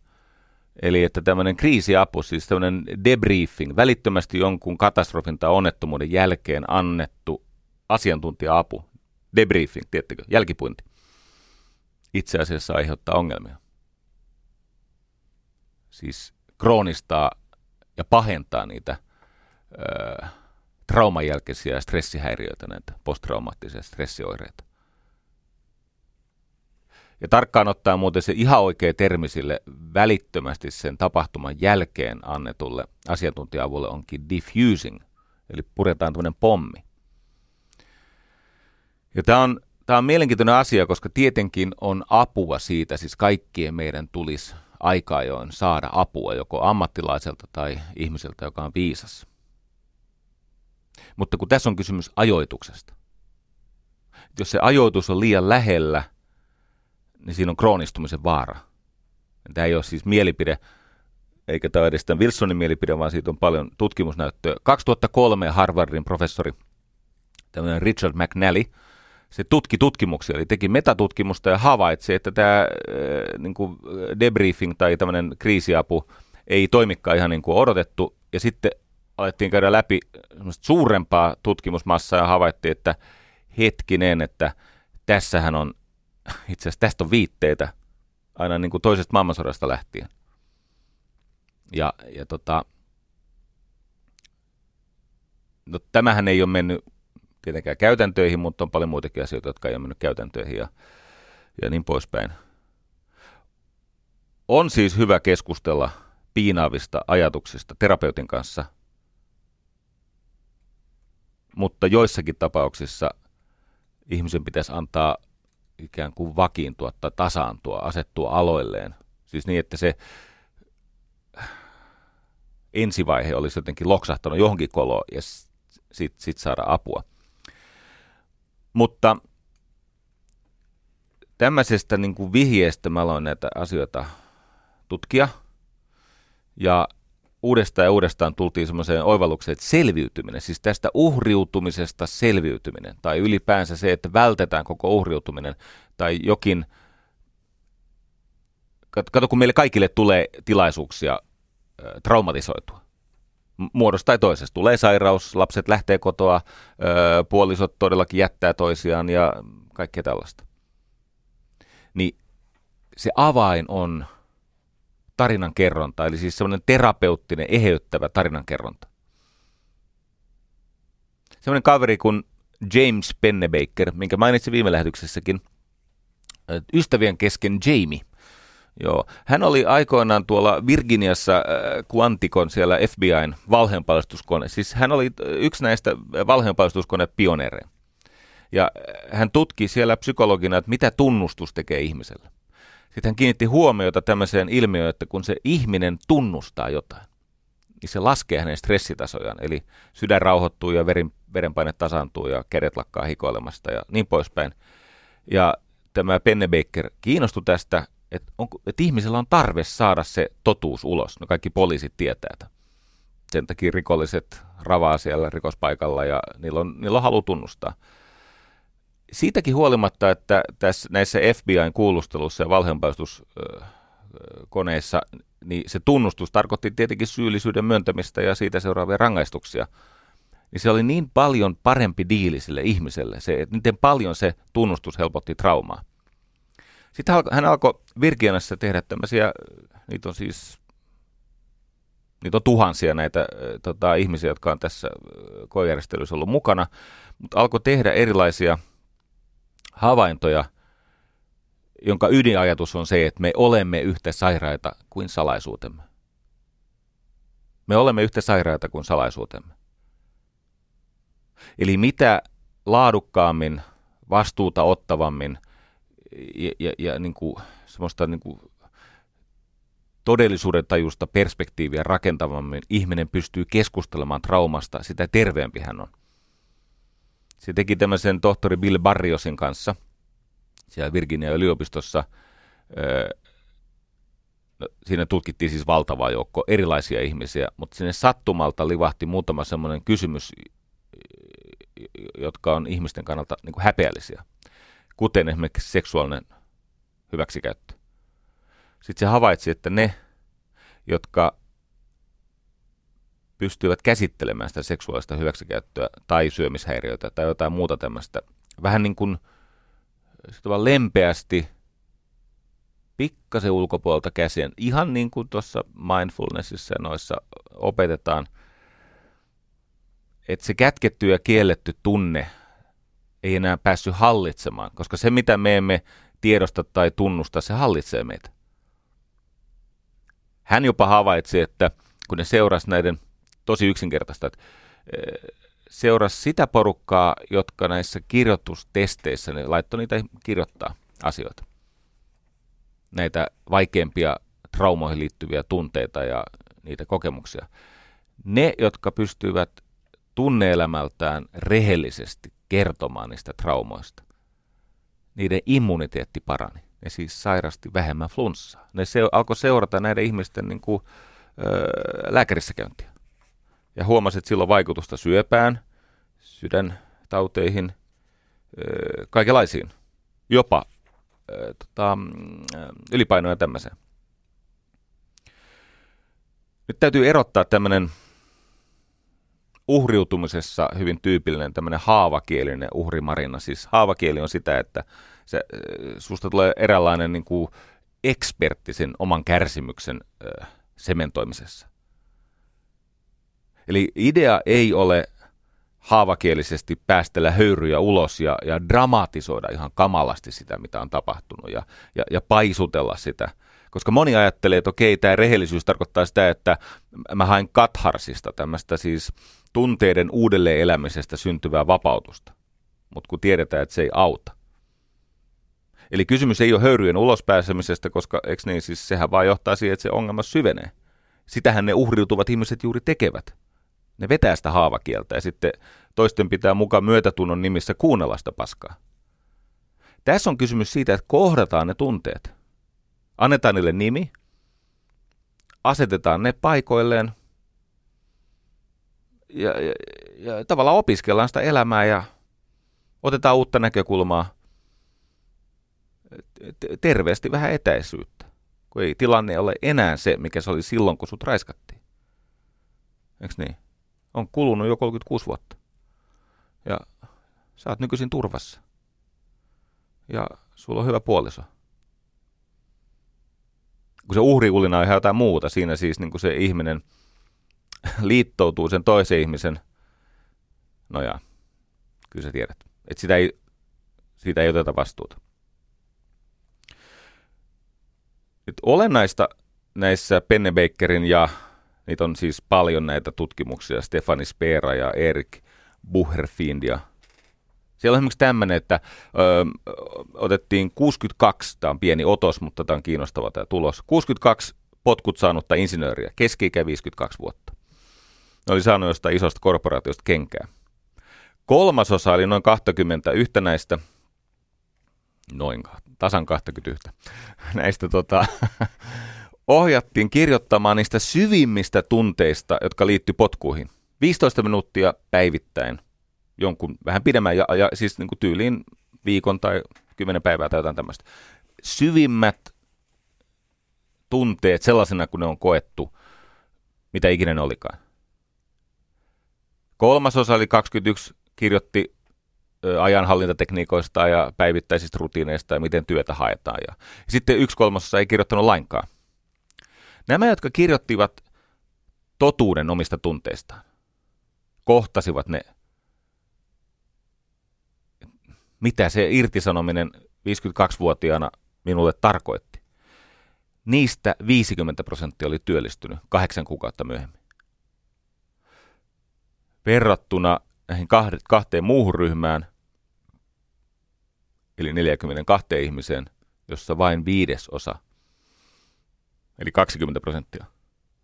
Speaker 2: Eli että tämmöinen kriisiapu, siis tämmöinen debriefing, välittömästi jonkun katastrofin tai onnettomuuden jälkeen annettu asiantuntija-apu, debriefing, tiettekö, jälkipuinti, itse asiassa aiheuttaa ongelmia. Siis kroonistaa ja pahentaa niitä ö, trauman jälkeisiä stressihäiriöitä, näitä posttraumaattisia stressioireita. Ja tarkkaan ottaa muuten se ihan oikea termi sille välittömästi sen tapahtuman jälkeen annetulle asiantuntija-avulle onkin diffusing, eli puretaan tämmöinen pommi. Ja tämä on, tämä on mielenkiintoinen asia, koska tietenkin on apua siitä, siis kaikkien meidän tulisi aika ajoin saada apua joko ammattilaiselta tai ihmiseltä, joka on viisas. Mutta kun tässä on kysymys ajoituksesta. Jos se ajoitus on liian lähellä – niin siinä on kroonistumisen vaara. Tämä ei ole siis mielipide, eikä tämä edes tämän Wilsonin mielipide, vaan siitä on paljon tutkimusnäyttöä. 2003 Harvardin professori, tämmöinen Richard McNally, se tutki tutkimuksia, eli teki metatutkimusta ja havaitsi, että tämä äh, niin kuin debriefing tai tämmöinen kriisiapu ei toimikaan ihan niin kuin odotettu. Ja sitten alettiin käydä läpi suurempaa tutkimusmassaa ja havaittiin, että hetkinen, että tässähän on itse asiassa tästä on viitteitä aina niin kuin toisesta maailmansodasta lähtien. Ja, ja tota, no, tämähän ei ole mennyt tietenkään käytäntöihin, mutta on paljon muitakin asioita, jotka ei ole mennyt käytäntöihin ja, ja niin poispäin. On siis hyvä keskustella piinaavista ajatuksista terapeutin kanssa, mutta joissakin tapauksissa ihmisen pitäisi antaa ikään kuin vakiintua tai tasaantua, asettua aloilleen. Siis niin, että se ensivaihe olisi jotenkin loksahtanut johonkin koloon ja sitten sit saada apua. Mutta tämmöisestä niin kuin vihjeestä mä aloin näitä asioita tutkia. Ja uudestaan ja uudestaan tultiin semmoiseen oivallukseen, että selviytyminen, siis tästä uhriutumisesta selviytyminen, tai ylipäänsä se, että vältetään koko uhriutuminen, tai jokin, kato kun meille kaikille tulee tilaisuuksia traumatisoitua, muodosta tai toisesta. Tulee sairaus, lapset lähtee kotoa, puolisot todellakin jättää toisiaan ja kaikkea tällaista. Niin se avain on tarinan kerronta, eli siis semmoinen terapeuttinen, eheyttävä tarinan kerronta. Semmoinen kaveri kuin James Pennebaker, minkä mainitsin viime lähetyksessäkin, ystävien kesken Jamie. Joo. Hän oli aikoinaan tuolla Virginiassa äh, Quanticon siellä FBIn valheenpaljastuskone. Siis hän oli yksi näistä valheenpaljastuskone-pioneereja. Ja hän tutki siellä psykologina, että mitä tunnustus tekee ihmiselle. Sitten hän kiinnitti huomiota tämmöiseen ilmiöön, että kun se ihminen tunnustaa jotain, niin se laskee hänen stressitasojaan. Eli sydän rauhoittuu ja verin, verenpaine tasaantuu ja kädet lakkaa hikoilemasta ja niin poispäin. Ja tämä Pennebaker kiinnostui tästä, että, onko, että ihmisellä on tarve saada se totuus ulos. No kaikki poliisit tietää että Sen takia rikolliset ravaa siellä rikospaikalla ja niillä on, niillä on halu tunnustaa siitäkin huolimatta, että tässä, näissä FBIn kuulustelussa ja valheenpaistuskoneissa niin se tunnustus tarkoitti tietenkin syyllisyyden myöntämistä ja siitä seuraavia rangaistuksia. Niin se oli niin paljon parempi diili sille ihmiselle, se, että miten paljon se tunnustus helpotti traumaa. Sitten hän alkoi Virginiassa tehdä tämmöisiä, niitä on siis niitä on tuhansia näitä tota, ihmisiä, jotka on tässä koejärjestelyssä ollut mukana, mutta alkoi tehdä erilaisia havaintoja, jonka ydinajatus on se, että me olemme yhtä sairaita kuin salaisuutemme. Me olemme yhtä sairaita kuin salaisuutemme. Eli mitä laadukkaammin, vastuuta ottavammin ja, ja, ja niin kuin, semmoista niin kuin todellisuuden tajusta perspektiiviä rakentavammin ihminen pystyy keskustelemaan traumasta, sitä terveempi hän on. Se teki tämmöisen tohtori Bill Barriosin kanssa siellä Virginia yliopistossa. no, siinä tutkittiin siis valtava joukko erilaisia ihmisiä, mutta sinne sattumalta livahti muutama semmoinen kysymys, jotka on ihmisten kannalta niin kuin häpeällisiä, kuten esimerkiksi seksuaalinen hyväksikäyttö. Sitten se havaitsi, että ne, jotka pystyvät käsittelemään sitä seksuaalista hyväksikäyttöä tai syömishäiriötä tai jotain muuta tämmöistä vähän niin kuin lempeästi, pikkasen ulkopuolelta käsien, ihan niin kuin tuossa mindfulnessissa ja noissa opetetaan, että se kätketty ja kielletty tunne ei enää päässyt hallitsemaan, koska se mitä me emme tiedosta tai tunnusta, se hallitsee meitä. Hän jopa havaitsi, että kun ne seurasi näiden tosi yksinkertaista, että eh, seurasi sitä porukkaa, jotka näissä kirjoitustesteissä, ne laittoi niitä kirjoittaa asioita. Näitä vaikeampia traumoihin liittyviä tunteita ja niitä kokemuksia. Ne, jotka pystyvät tunneelämältään rehellisesti kertomaan niistä traumoista, niiden immuniteetti parani. Ne siis sairasti vähemmän flunssaa. Ne se, alkoi seurata näiden ihmisten niin kuin, ö, lääkärissä käyntiä ja huomasi, että sillä on vaikutusta syöpään, sydäntauteihin, kaikenlaisiin, jopa tota, ylipainoja tämmöiseen. Nyt täytyy erottaa tämmöinen uhriutumisessa hyvin tyypillinen tämmöinen haavakielinen uhrimarina. Siis haavakieli on sitä, että se, susta tulee eräänlainen niin kuin ekspertti sen oman kärsimyksen sementoimisessa. Eli idea ei ole haavakielisesti päästellä höyryjä ulos ja, ja dramatisoida ihan kamalasti sitä, mitä on tapahtunut ja, ja, ja paisutella sitä. Koska moni ajattelee, että okei, tämä rehellisyys tarkoittaa sitä, että mä hain katharsista, tämmöistä siis tunteiden uudelleen elämisestä syntyvää vapautusta. Mutta kun tiedetään, että se ei auta. Eli kysymys ei ole höyryjen ulospääsemisestä, koska eikö niin, siis sehän vaan johtaa siihen, että se ongelma syvenee. Sitähän ne uhriutuvat ihmiset juuri tekevät ne vetää sitä haavakieltä ja sitten toisten pitää mukaan myötätunnon nimissä kuunnella sitä paskaa. Tässä on kysymys siitä, että kohdataan ne tunteet. Annetaan niille nimi, asetetaan ne paikoilleen ja, ja, ja tavallaan opiskellaan sitä elämää ja otetaan uutta näkökulmaa. Terveesti vähän etäisyyttä, kun ei tilanne ole enää se, mikä se oli silloin, kun sut raiskattiin. Eikö niin? On kulunut jo 36 vuotta. Ja sä oot nykyisin turvassa. Ja sulla on hyvä puoliso. Kun se uhriulina on ihan jotain muuta, siinä siis niin kuin se ihminen liittoutuu sen toisen ihmisen, no ja, kyllä sä tiedät, että sitä ei, siitä ei oteta vastuuta. Nyt olennaista näissä Pennebakerin ja niitä on siis paljon näitä tutkimuksia, Stefani Spera ja Erik Bucherfind ja siellä on esimerkiksi tämmöinen, että ö, otettiin 62, tämä on pieni otos, mutta tämä on kiinnostava tämä tulos, 62 potkut saanutta insinööriä, keski 52 vuotta. Ne oli saanut jostain isosta korporaatiosta kenkää. Kolmasosa oli noin 20 yhtenäistä, noin tasan 21 näistä tota, ohjattiin kirjoittamaan niistä syvimmistä tunteista, jotka liittyy potkuihin. 15 minuuttia päivittäin, jonkun vähän pidemmän, ja, ja siis niin kuin tyyliin viikon tai kymmenen päivää tai jotain tämmöistä. Syvimmät tunteet sellaisena, kun ne on koettu, mitä ikinä ne olikaan. Kolmas osa oli 21, kirjoitti ajanhallintatekniikoista ja päivittäisistä rutiineista ja miten työtä haetaan. Ja sitten yksi kolmasosa ei kirjoittanut lainkaan. Nämä, jotka kirjoittivat totuuden omista tunteistaan, kohtasivat ne, mitä se irtisanominen 52-vuotiaana minulle tarkoitti. Niistä 50 prosenttia oli työllistynyt kahdeksan kuukautta myöhemmin. Verrattuna näihin kahteen muuhun ryhmään, eli 42 ihmiseen, jossa vain viidesosa eli 20 prosenttia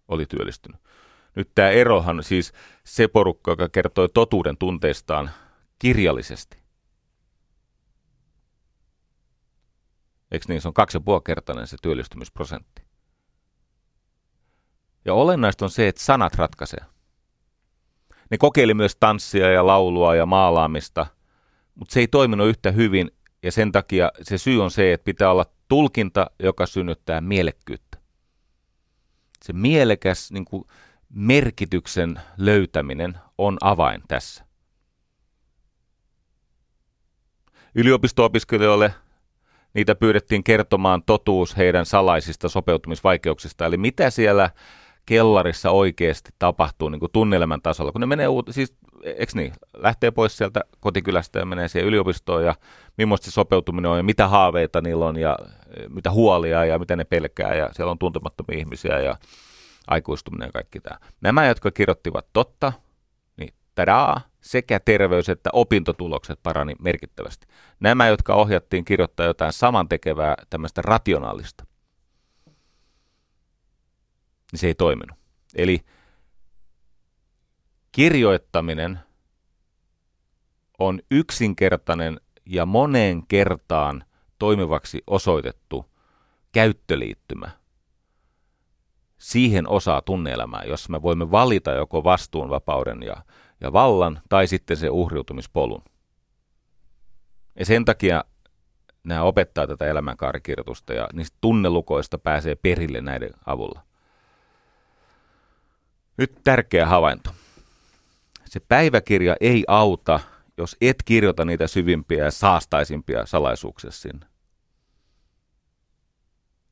Speaker 2: oli työllistynyt. Nyt tämä erohan, siis se porukka, joka kertoi totuuden tunteistaan kirjallisesti. Eikö niin, se on kaksi ja kertainen se työllistymisprosentti. Ja olennaista on se, että sanat ratkaisee. Ne kokeili myös tanssia ja laulua ja maalaamista, mutta se ei toiminut yhtä hyvin ja sen takia se syy on se, että pitää olla tulkinta, joka synnyttää mielekkyyttä se mielekäs niin kuin merkityksen löytäminen on avain tässä. Yliopisto-opiskelijoille niitä pyydettiin kertomaan totuus heidän salaisista sopeutumisvaikeuksista, eli mitä siellä kellarissa oikeasti tapahtuu niin kuin tunnelman tasolla, kun ne menee uut, siis eikö niin, lähtee pois sieltä kotikylästä ja menee siihen yliopistoon ja millaista se sopeutuminen on ja mitä haaveita niillä on ja e, mitä huolia ja mitä ne pelkää ja siellä on tuntemattomia ihmisiä ja aikuistuminen ja kaikki tämä. Nämä, jotka kirjoittivat totta, tadaa, sekä terveys että opintotulokset parani merkittävästi. Nämä, jotka ohjattiin kirjoittaa jotain samantekevää, tämmöistä rationaalista, niin se ei toiminut. Eli kirjoittaminen on yksinkertainen ja moneen kertaan toimivaksi osoitettu käyttöliittymä siihen osaa tunneelämää, jossa me voimme valita joko vastuunvapauden ja, ja vallan tai sitten se uhriutumispolun. Ja sen takia nämä opettaa tätä elämänkaarikirjoitusta ja niistä tunnelukoista pääsee perille näiden avulla. Nyt tärkeä havainto. Se päiväkirja ei auta, jos et kirjoita niitä syvimpiä ja saastaisimpia salaisuuksia sinne.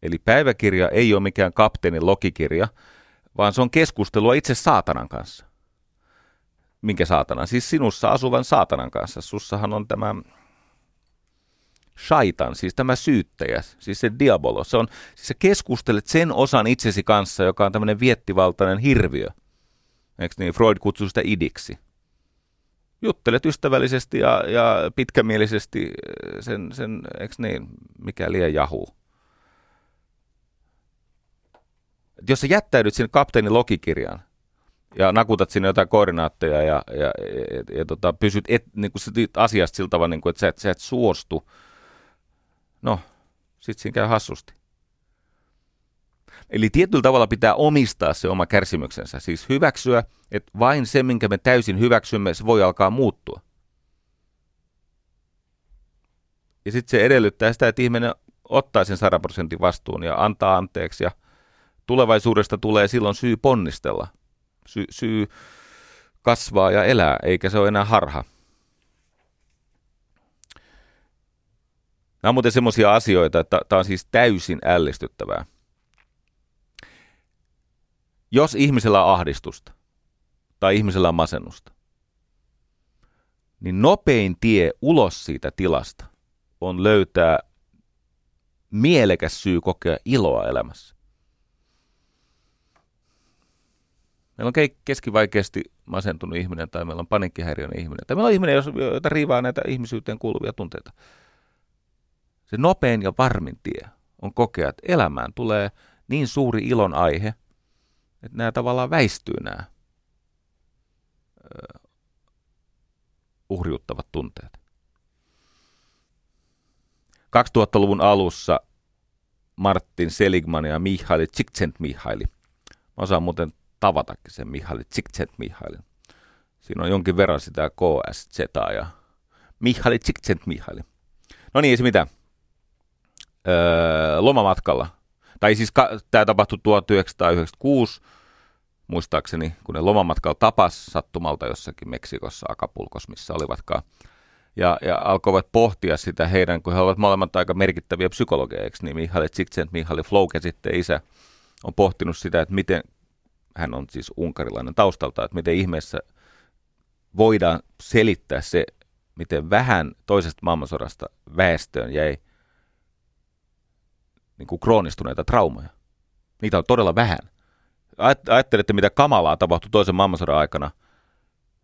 Speaker 2: Eli päiväkirja ei ole mikään kapteenin logikirja, vaan se on keskustelua itse saatanan kanssa. Minkä saatanan? Siis sinussa asuvan saatanan kanssa. Sussahan on tämä shaitan, siis tämä syyttäjä, siis se diabolo. Se on, siis sä keskustelet sen osan itsesi kanssa, joka on tämmöinen viettivaltainen hirviö. Eikö niin? Freud kutsuu sitä idiksi. Juttelet ystävällisesti ja, ja pitkämielisesti sen, sen eikö niin, mikä liian jahuu. jos sä jättäydyt sinne kapteenin logikirjaan, ja nakutat sinne jotain koordinaatteja ja, ja, ja, ja tota, pysyt et, niin kuin asiasta sillä tavalla, niin kuin, että sä et, sä et suostu, no, sit siinä käy hassusti. Eli tietyllä tavalla pitää omistaa se oma kärsimyksensä, siis hyväksyä, että vain se, minkä me täysin hyväksymme, se voi alkaa muuttua. Ja sitten se edellyttää sitä, että ihminen ottaa sen 100 prosentin vastuun ja antaa anteeksi ja tulevaisuudesta tulee silloin syy ponnistella, sy- syy kasvaa ja elää, eikä se ole enää harha. Nämä on muuten semmoisia asioita, että tämä on siis täysin ällistyttävää. Jos ihmisellä on ahdistusta tai ihmisellä on masennusta, niin nopein tie ulos siitä tilasta on löytää mielekäs syy kokea iloa elämässä. Meillä on keskivaikeasti masentunut ihminen tai meillä on paniikkihäiriöinen ihminen tai meillä on ihminen, jota riivaa näitä ihmisyyteen kuuluvia tunteita. Se nopein ja varmin tie on kokea, että elämään tulee niin suuri ilon aihe, että nämä tavallaan väistyy nämä uhriuttavat tunteet. 2000-luvun alussa Martin Seligman ja Mihaili Csikszentmihalyi. Mä osaan muuten tavatakin sen Mihaili Csikszentmihalyin. Siinä on jonkin verran sitä KSZ ja Mihaili Csikszentmihalyi. No niin, se mitä? Öö, lomamatkalla. Tai siis ka- tämä tapahtui 1996, muistaakseni, kun ne lomamatkalla tapas sattumalta jossakin Meksikossa, Acapulcos, missä olivatkaan ja, ja alkoivat pohtia sitä heidän, kun he ovat molemmat aika merkittäviä psykologeja, eikö niin? Mihaly Csikszent, Mihaly Flouke sitten isä on pohtinut sitä, että miten, hän on siis unkarilainen taustalta, että miten ihmeessä voidaan selittää se, miten vähän toisesta maailmansodasta väestöön jäi niin kuin kroonistuneita traumoja. Niitä on todella vähän. Ajattelette, mitä kamalaa tapahtui toisen maailmansodan aikana –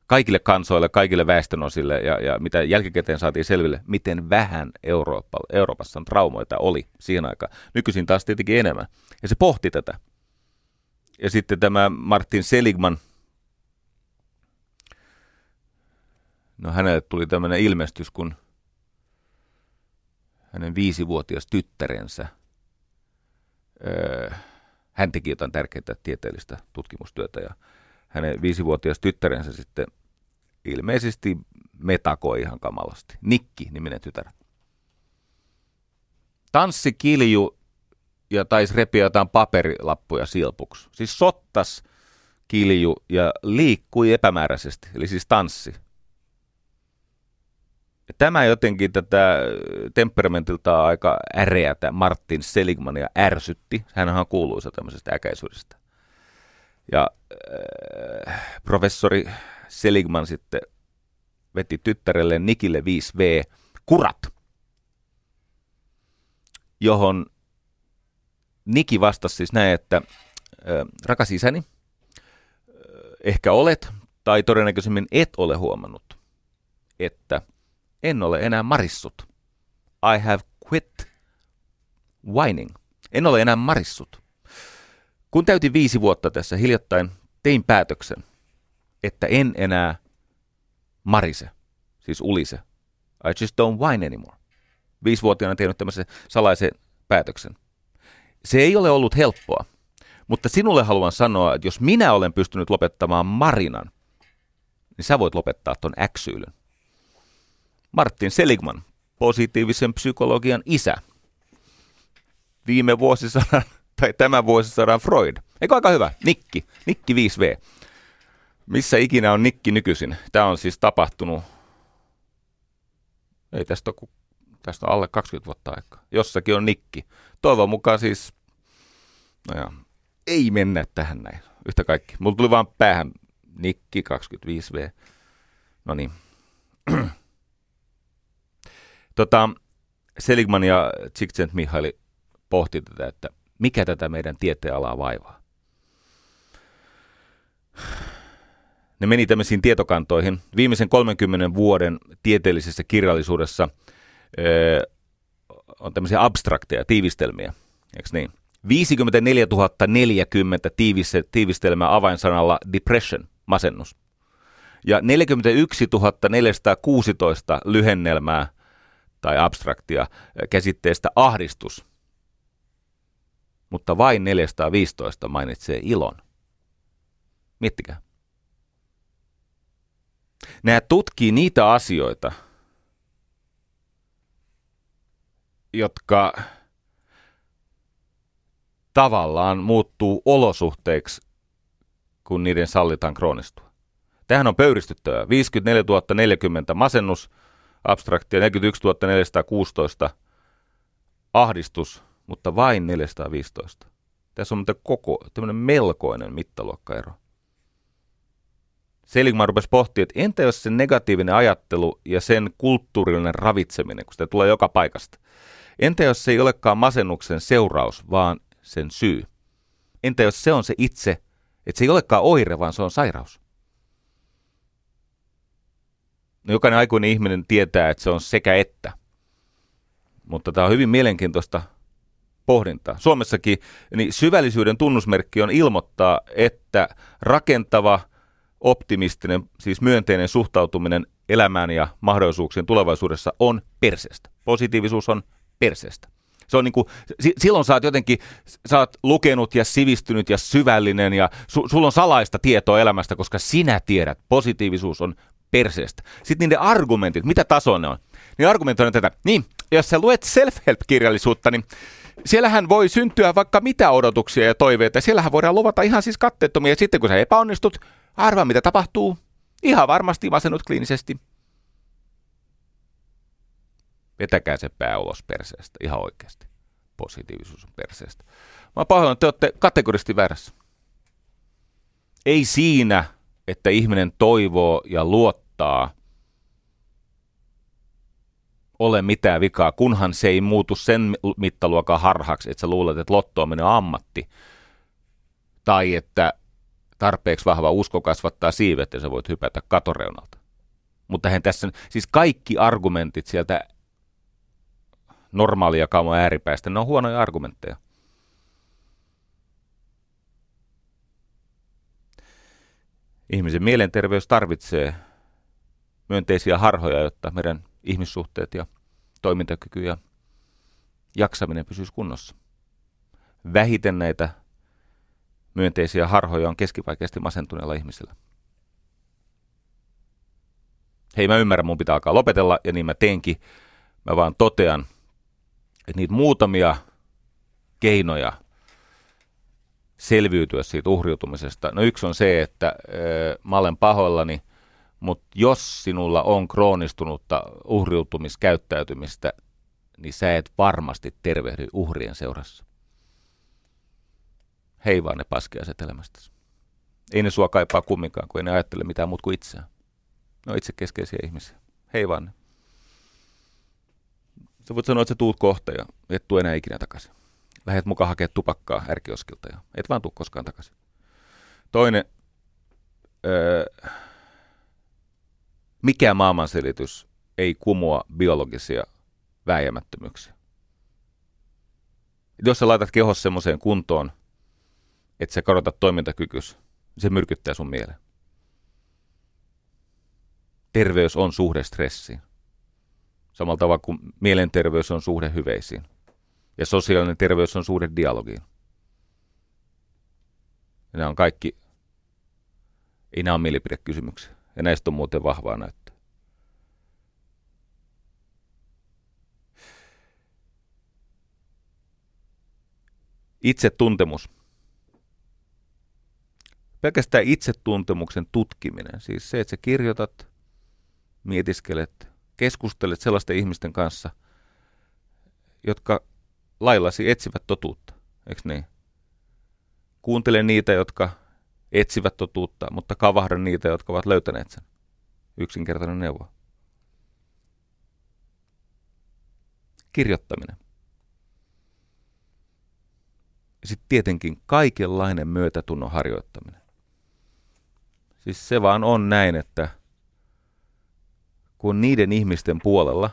Speaker 2: kaikille kansoille, kaikille väestönosille ja, ja mitä jälkikäteen saatiin selville, miten vähän Eurooppa, Euroopassa on traumoita oli siihen aikaan. Nykyisin taas tietenkin enemmän. Ja se pohti tätä. Ja sitten tämä Martin Seligman, no hänelle tuli tämmöinen ilmestys, kun hänen viisivuotias tyttärensä, öö, hän teki jotain tärkeää tieteellistä tutkimustyötä ja hänen viisivuotias tyttärensä sitten ilmeisesti metakoi ihan kamalasti. Nikki, niminen tytär. Tanssi kilju ja taisi repiä jotain paperilappuja silpuksi. Siis sottas kilju ja liikkui epämääräisesti, eli siis tanssi. Ja tämä jotenkin tätä temperamentilta aika äreätä Martin Seligmania ärsytti. Hän on kuuluisa tämmöisestä äkäisyydestä. Ja äh, professori Seligman sitten veti tyttärelle Nikille 5V kurat, johon Niki vastasi siis näin, että rakas isäni, ehkä olet tai todennäköisemmin et ole huomannut, että en ole enää marissut. I have quit whining. En ole enää marissut. Kun täytin viisi vuotta tässä hiljattain, tein päätöksen, että en enää marise, siis ulise. I just don't whine anymore. Viisivuotiaana tehnyt tämmöisen salaisen päätöksen. Se ei ole ollut helppoa, mutta sinulle haluan sanoa, että jos minä olen pystynyt lopettamaan Marinan, niin sä voit lopettaa ton äksyylyn. Martin Seligman, positiivisen psykologian isä. Viime vuosisadan tai tämän vuosisadan Freud. Eikö aika hyvä? Nikki. Nikki 5V. Missä ikinä on Nikki nykyisin? Tämä on siis tapahtunut, ei tästä ole, tästä on alle 20 vuotta aikaa. Jossakin on Nikki. Toivon mukaan siis, no ja, ei mennä tähän näin. Yhtä kaikki. Mulla tuli vaan päähän Nikki 25V. No niin. tota, Seligman ja Csikszent Mihaili pohti tätä, että mikä tätä meidän tieteenalaa vaivaa. Ne meni tämmöisiin tietokantoihin. Viimeisen 30 vuoden tieteellisessä kirjallisuudessa on tämmöisiä abstrakteja tiivistelmiä, eikö niin? 54 040 tiivistelmää avainsanalla depression, masennus. Ja 41 416 lyhennelmää tai abstraktia käsitteestä ahdistus. Mutta vain 415 mainitsee ilon. Miettikää. Nämä tutkii niitä asioita, jotka tavallaan muuttuu olosuhteiksi, kun niiden sallitaan kroonistua. Tähän on pöyristyttävää. 54 040 masennus, abstraktia 41 416 ahdistus, mutta vain 415. Tässä on koko tämmöinen melkoinen mittaluokkaero. Seligman rupesi pohtimaan, että entä jos se negatiivinen ajattelu ja sen kulttuurillinen ravitseminen, kun sitä tulee joka paikasta, entä jos se ei olekaan masennuksen seuraus, vaan sen syy? Entä jos se on se itse, että se ei olekaan oire, vaan se on sairaus? No, jokainen aikuinen ihminen tietää, että se on sekä että. Mutta tämä on hyvin mielenkiintoista pohdintaa. Suomessakin niin syvällisyyden tunnusmerkki on ilmoittaa, että rakentava, optimistinen, siis myönteinen suhtautuminen elämään ja mahdollisuuksien tulevaisuudessa on perseestä. Positiivisuus on perseestä. Se on niin kuin, silloin sä oot jotenkin, sä oot lukenut ja sivistynyt ja syvällinen ja su, sulla on salaista tietoa elämästä, koska sinä tiedät, positiivisuus on perseestä. Sitten niiden argumentit, mitä tasoa ne on? Niin argumentit on tätä, niin, jos sä luet self-help-kirjallisuutta, niin siellähän voi syntyä vaikka mitä odotuksia ja toiveita. Siellähän voidaan luvata ihan siis katteettomia. Ja sitten kun sä epäonnistut, arvaa mitä tapahtuu. Ihan varmasti masennut kliinisesti. Vetäkää se pää ulos perseestä, ihan oikeasti. Positiivisuus on perseestä. Mä pahoin, te olette kategorisesti väärässä. Ei siinä, että ihminen toivoo ja luottaa, ole mitään vikaa, kunhan se ei muutu sen mittaluokan harhaksi, että sä luulet, että lottoaminen on ammatti. Tai että tarpeeksi vahva usko kasvattaa siivet ja sä voit hypätä katoreunalta. Mutta hän tässä, siis kaikki argumentit sieltä normaalia kauma ääripäistä, ne on huonoja argumentteja. Ihmisen mielenterveys tarvitsee myönteisiä harhoja, jotta meidän ihmissuhteet ja toimintakyky ja jaksaminen pysyisi kunnossa. Vähiten näitä myönteisiä harhoja on keskivaikeasti masentuneella ihmisillä. Hei, mä ymmärrän, mun pitää alkaa lopetella, ja niin mä teenkin. Mä vaan totean, että niitä muutamia keinoja selviytyä siitä uhriutumisesta. No yksi on se, että ö, mä olen pahoillani, mutta jos sinulla on kroonistunutta uhriutumiskäyttäytymistä, niin sä et varmasti tervehdy uhrien seurassa. Hei vaan ne paskiaiset elämästäsi. Ei ne sua kaipaa kumminkaan, kun ei ne ajattele mitään muuta kuin itseään. Ne on itse keskeisiä ihmisiä. Hei vaan ne. Sä voit sanoa, että sä tuut kohta ja et tuu enää ikinä takaisin. Lähet mukaan hakea tupakkaa ärkioskilta ja et vaan tuu koskaan takaisin. Toinen, öö, mikä maailmanselitys ei kumoa biologisia vääjäämättömyyksiä. Jos sä laitat kehos semmoiseen kuntoon, että sä korotat toimintakykys, niin se myrkyttää sun mieleen. Terveys on suhde stressiin. Samalla tavalla kuin mielenterveys on suhde hyveisiin. Ja sosiaalinen terveys on suhde dialogiin. Ja nämä on kaikki, ei nämä ole mielipidekysymyksiä. Ja näistä on muuten vahvaa näyttöä. Itsetuntemus. Pelkästään itsetuntemuksen tutkiminen, siis se, että sä kirjoitat, mietiskelet, keskustelet sellaisten ihmisten kanssa, jotka laillasi etsivät totuutta, eikö niin? Kuuntele niitä, jotka etsivät totuutta, mutta kavahda niitä, jotka ovat löytäneet sen. Yksinkertainen neuvo. Kirjoittaminen. Ja sitten tietenkin kaikenlainen myötätunnon harjoittaminen. Siis se vaan on näin, että kun niiden ihmisten puolella,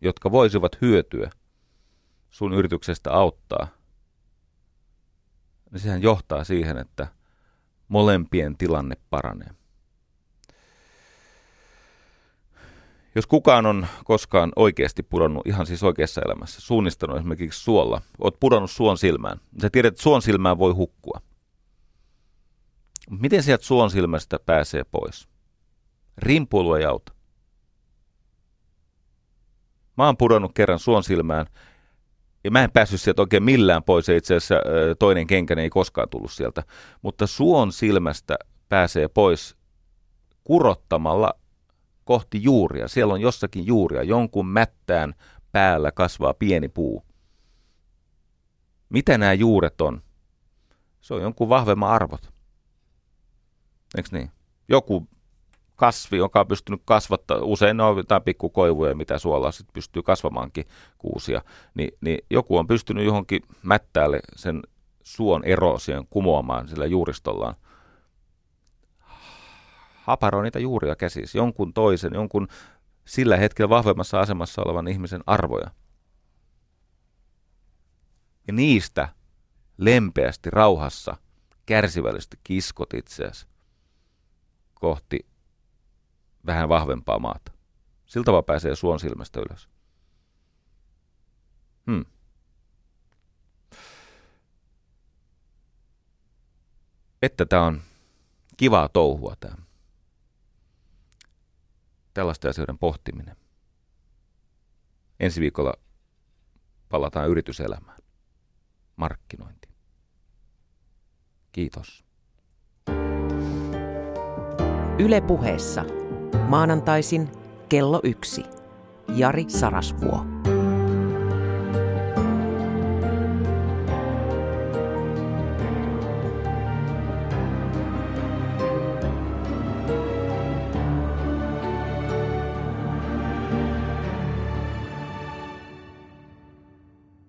Speaker 2: jotka voisivat hyötyä sun yrityksestä auttaa, niin sehän johtaa siihen, että molempien tilanne paranee. Jos kukaan on koskaan oikeasti pudonnut, ihan siis oikeassa elämässä, suunnistanut esimerkiksi suolla, oot pudonnut suon silmään, sä tiedät, että suon silmään voi hukkua. Miten sieltä suon silmästä pääsee pois? Rimpuilu ei auta. Mä oon pudonnut kerran suon silmään ja mä en päässyt sieltä oikein millään pois, itse asiassa toinen kenkäni ei koskaan tullut sieltä. Mutta suon silmästä pääsee pois kurottamalla kohti juuria. Siellä on jossakin juuria, jonkun mättään päällä kasvaa pieni puu. Mitä nämä juuret on? Se on jonkun vahvemman arvot. Eikö niin? Joku kasvi, joka on pystynyt kasvattaa, usein on jotain pikkukoivuja, mitä suolaa sitten pystyy kasvamaankin kuusia, niin, niin joku on pystynyt johonkin mättäälle sen suon eroosion kumoamaan sillä juuristollaan. Haparoi niitä juuria käsissä, jonkun toisen, jonkun sillä hetkellä vahvemmassa asemassa olevan ihmisen arvoja. Ja niistä lempeästi, rauhassa, kärsivällisesti kiskot itseäsi kohti vähän vahvempaa maata. Siltä vaan pääsee suon silmästä ylös. Hmm. Että tämä on kivaa touhua tämä. Tällaisten asioiden pohtiminen. Ensi viikolla palataan yrityselämään. Markkinointi. Kiitos.
Speaker 1: Yle puheessa Maanantaisin kello yksi. Jari Sarasvuo.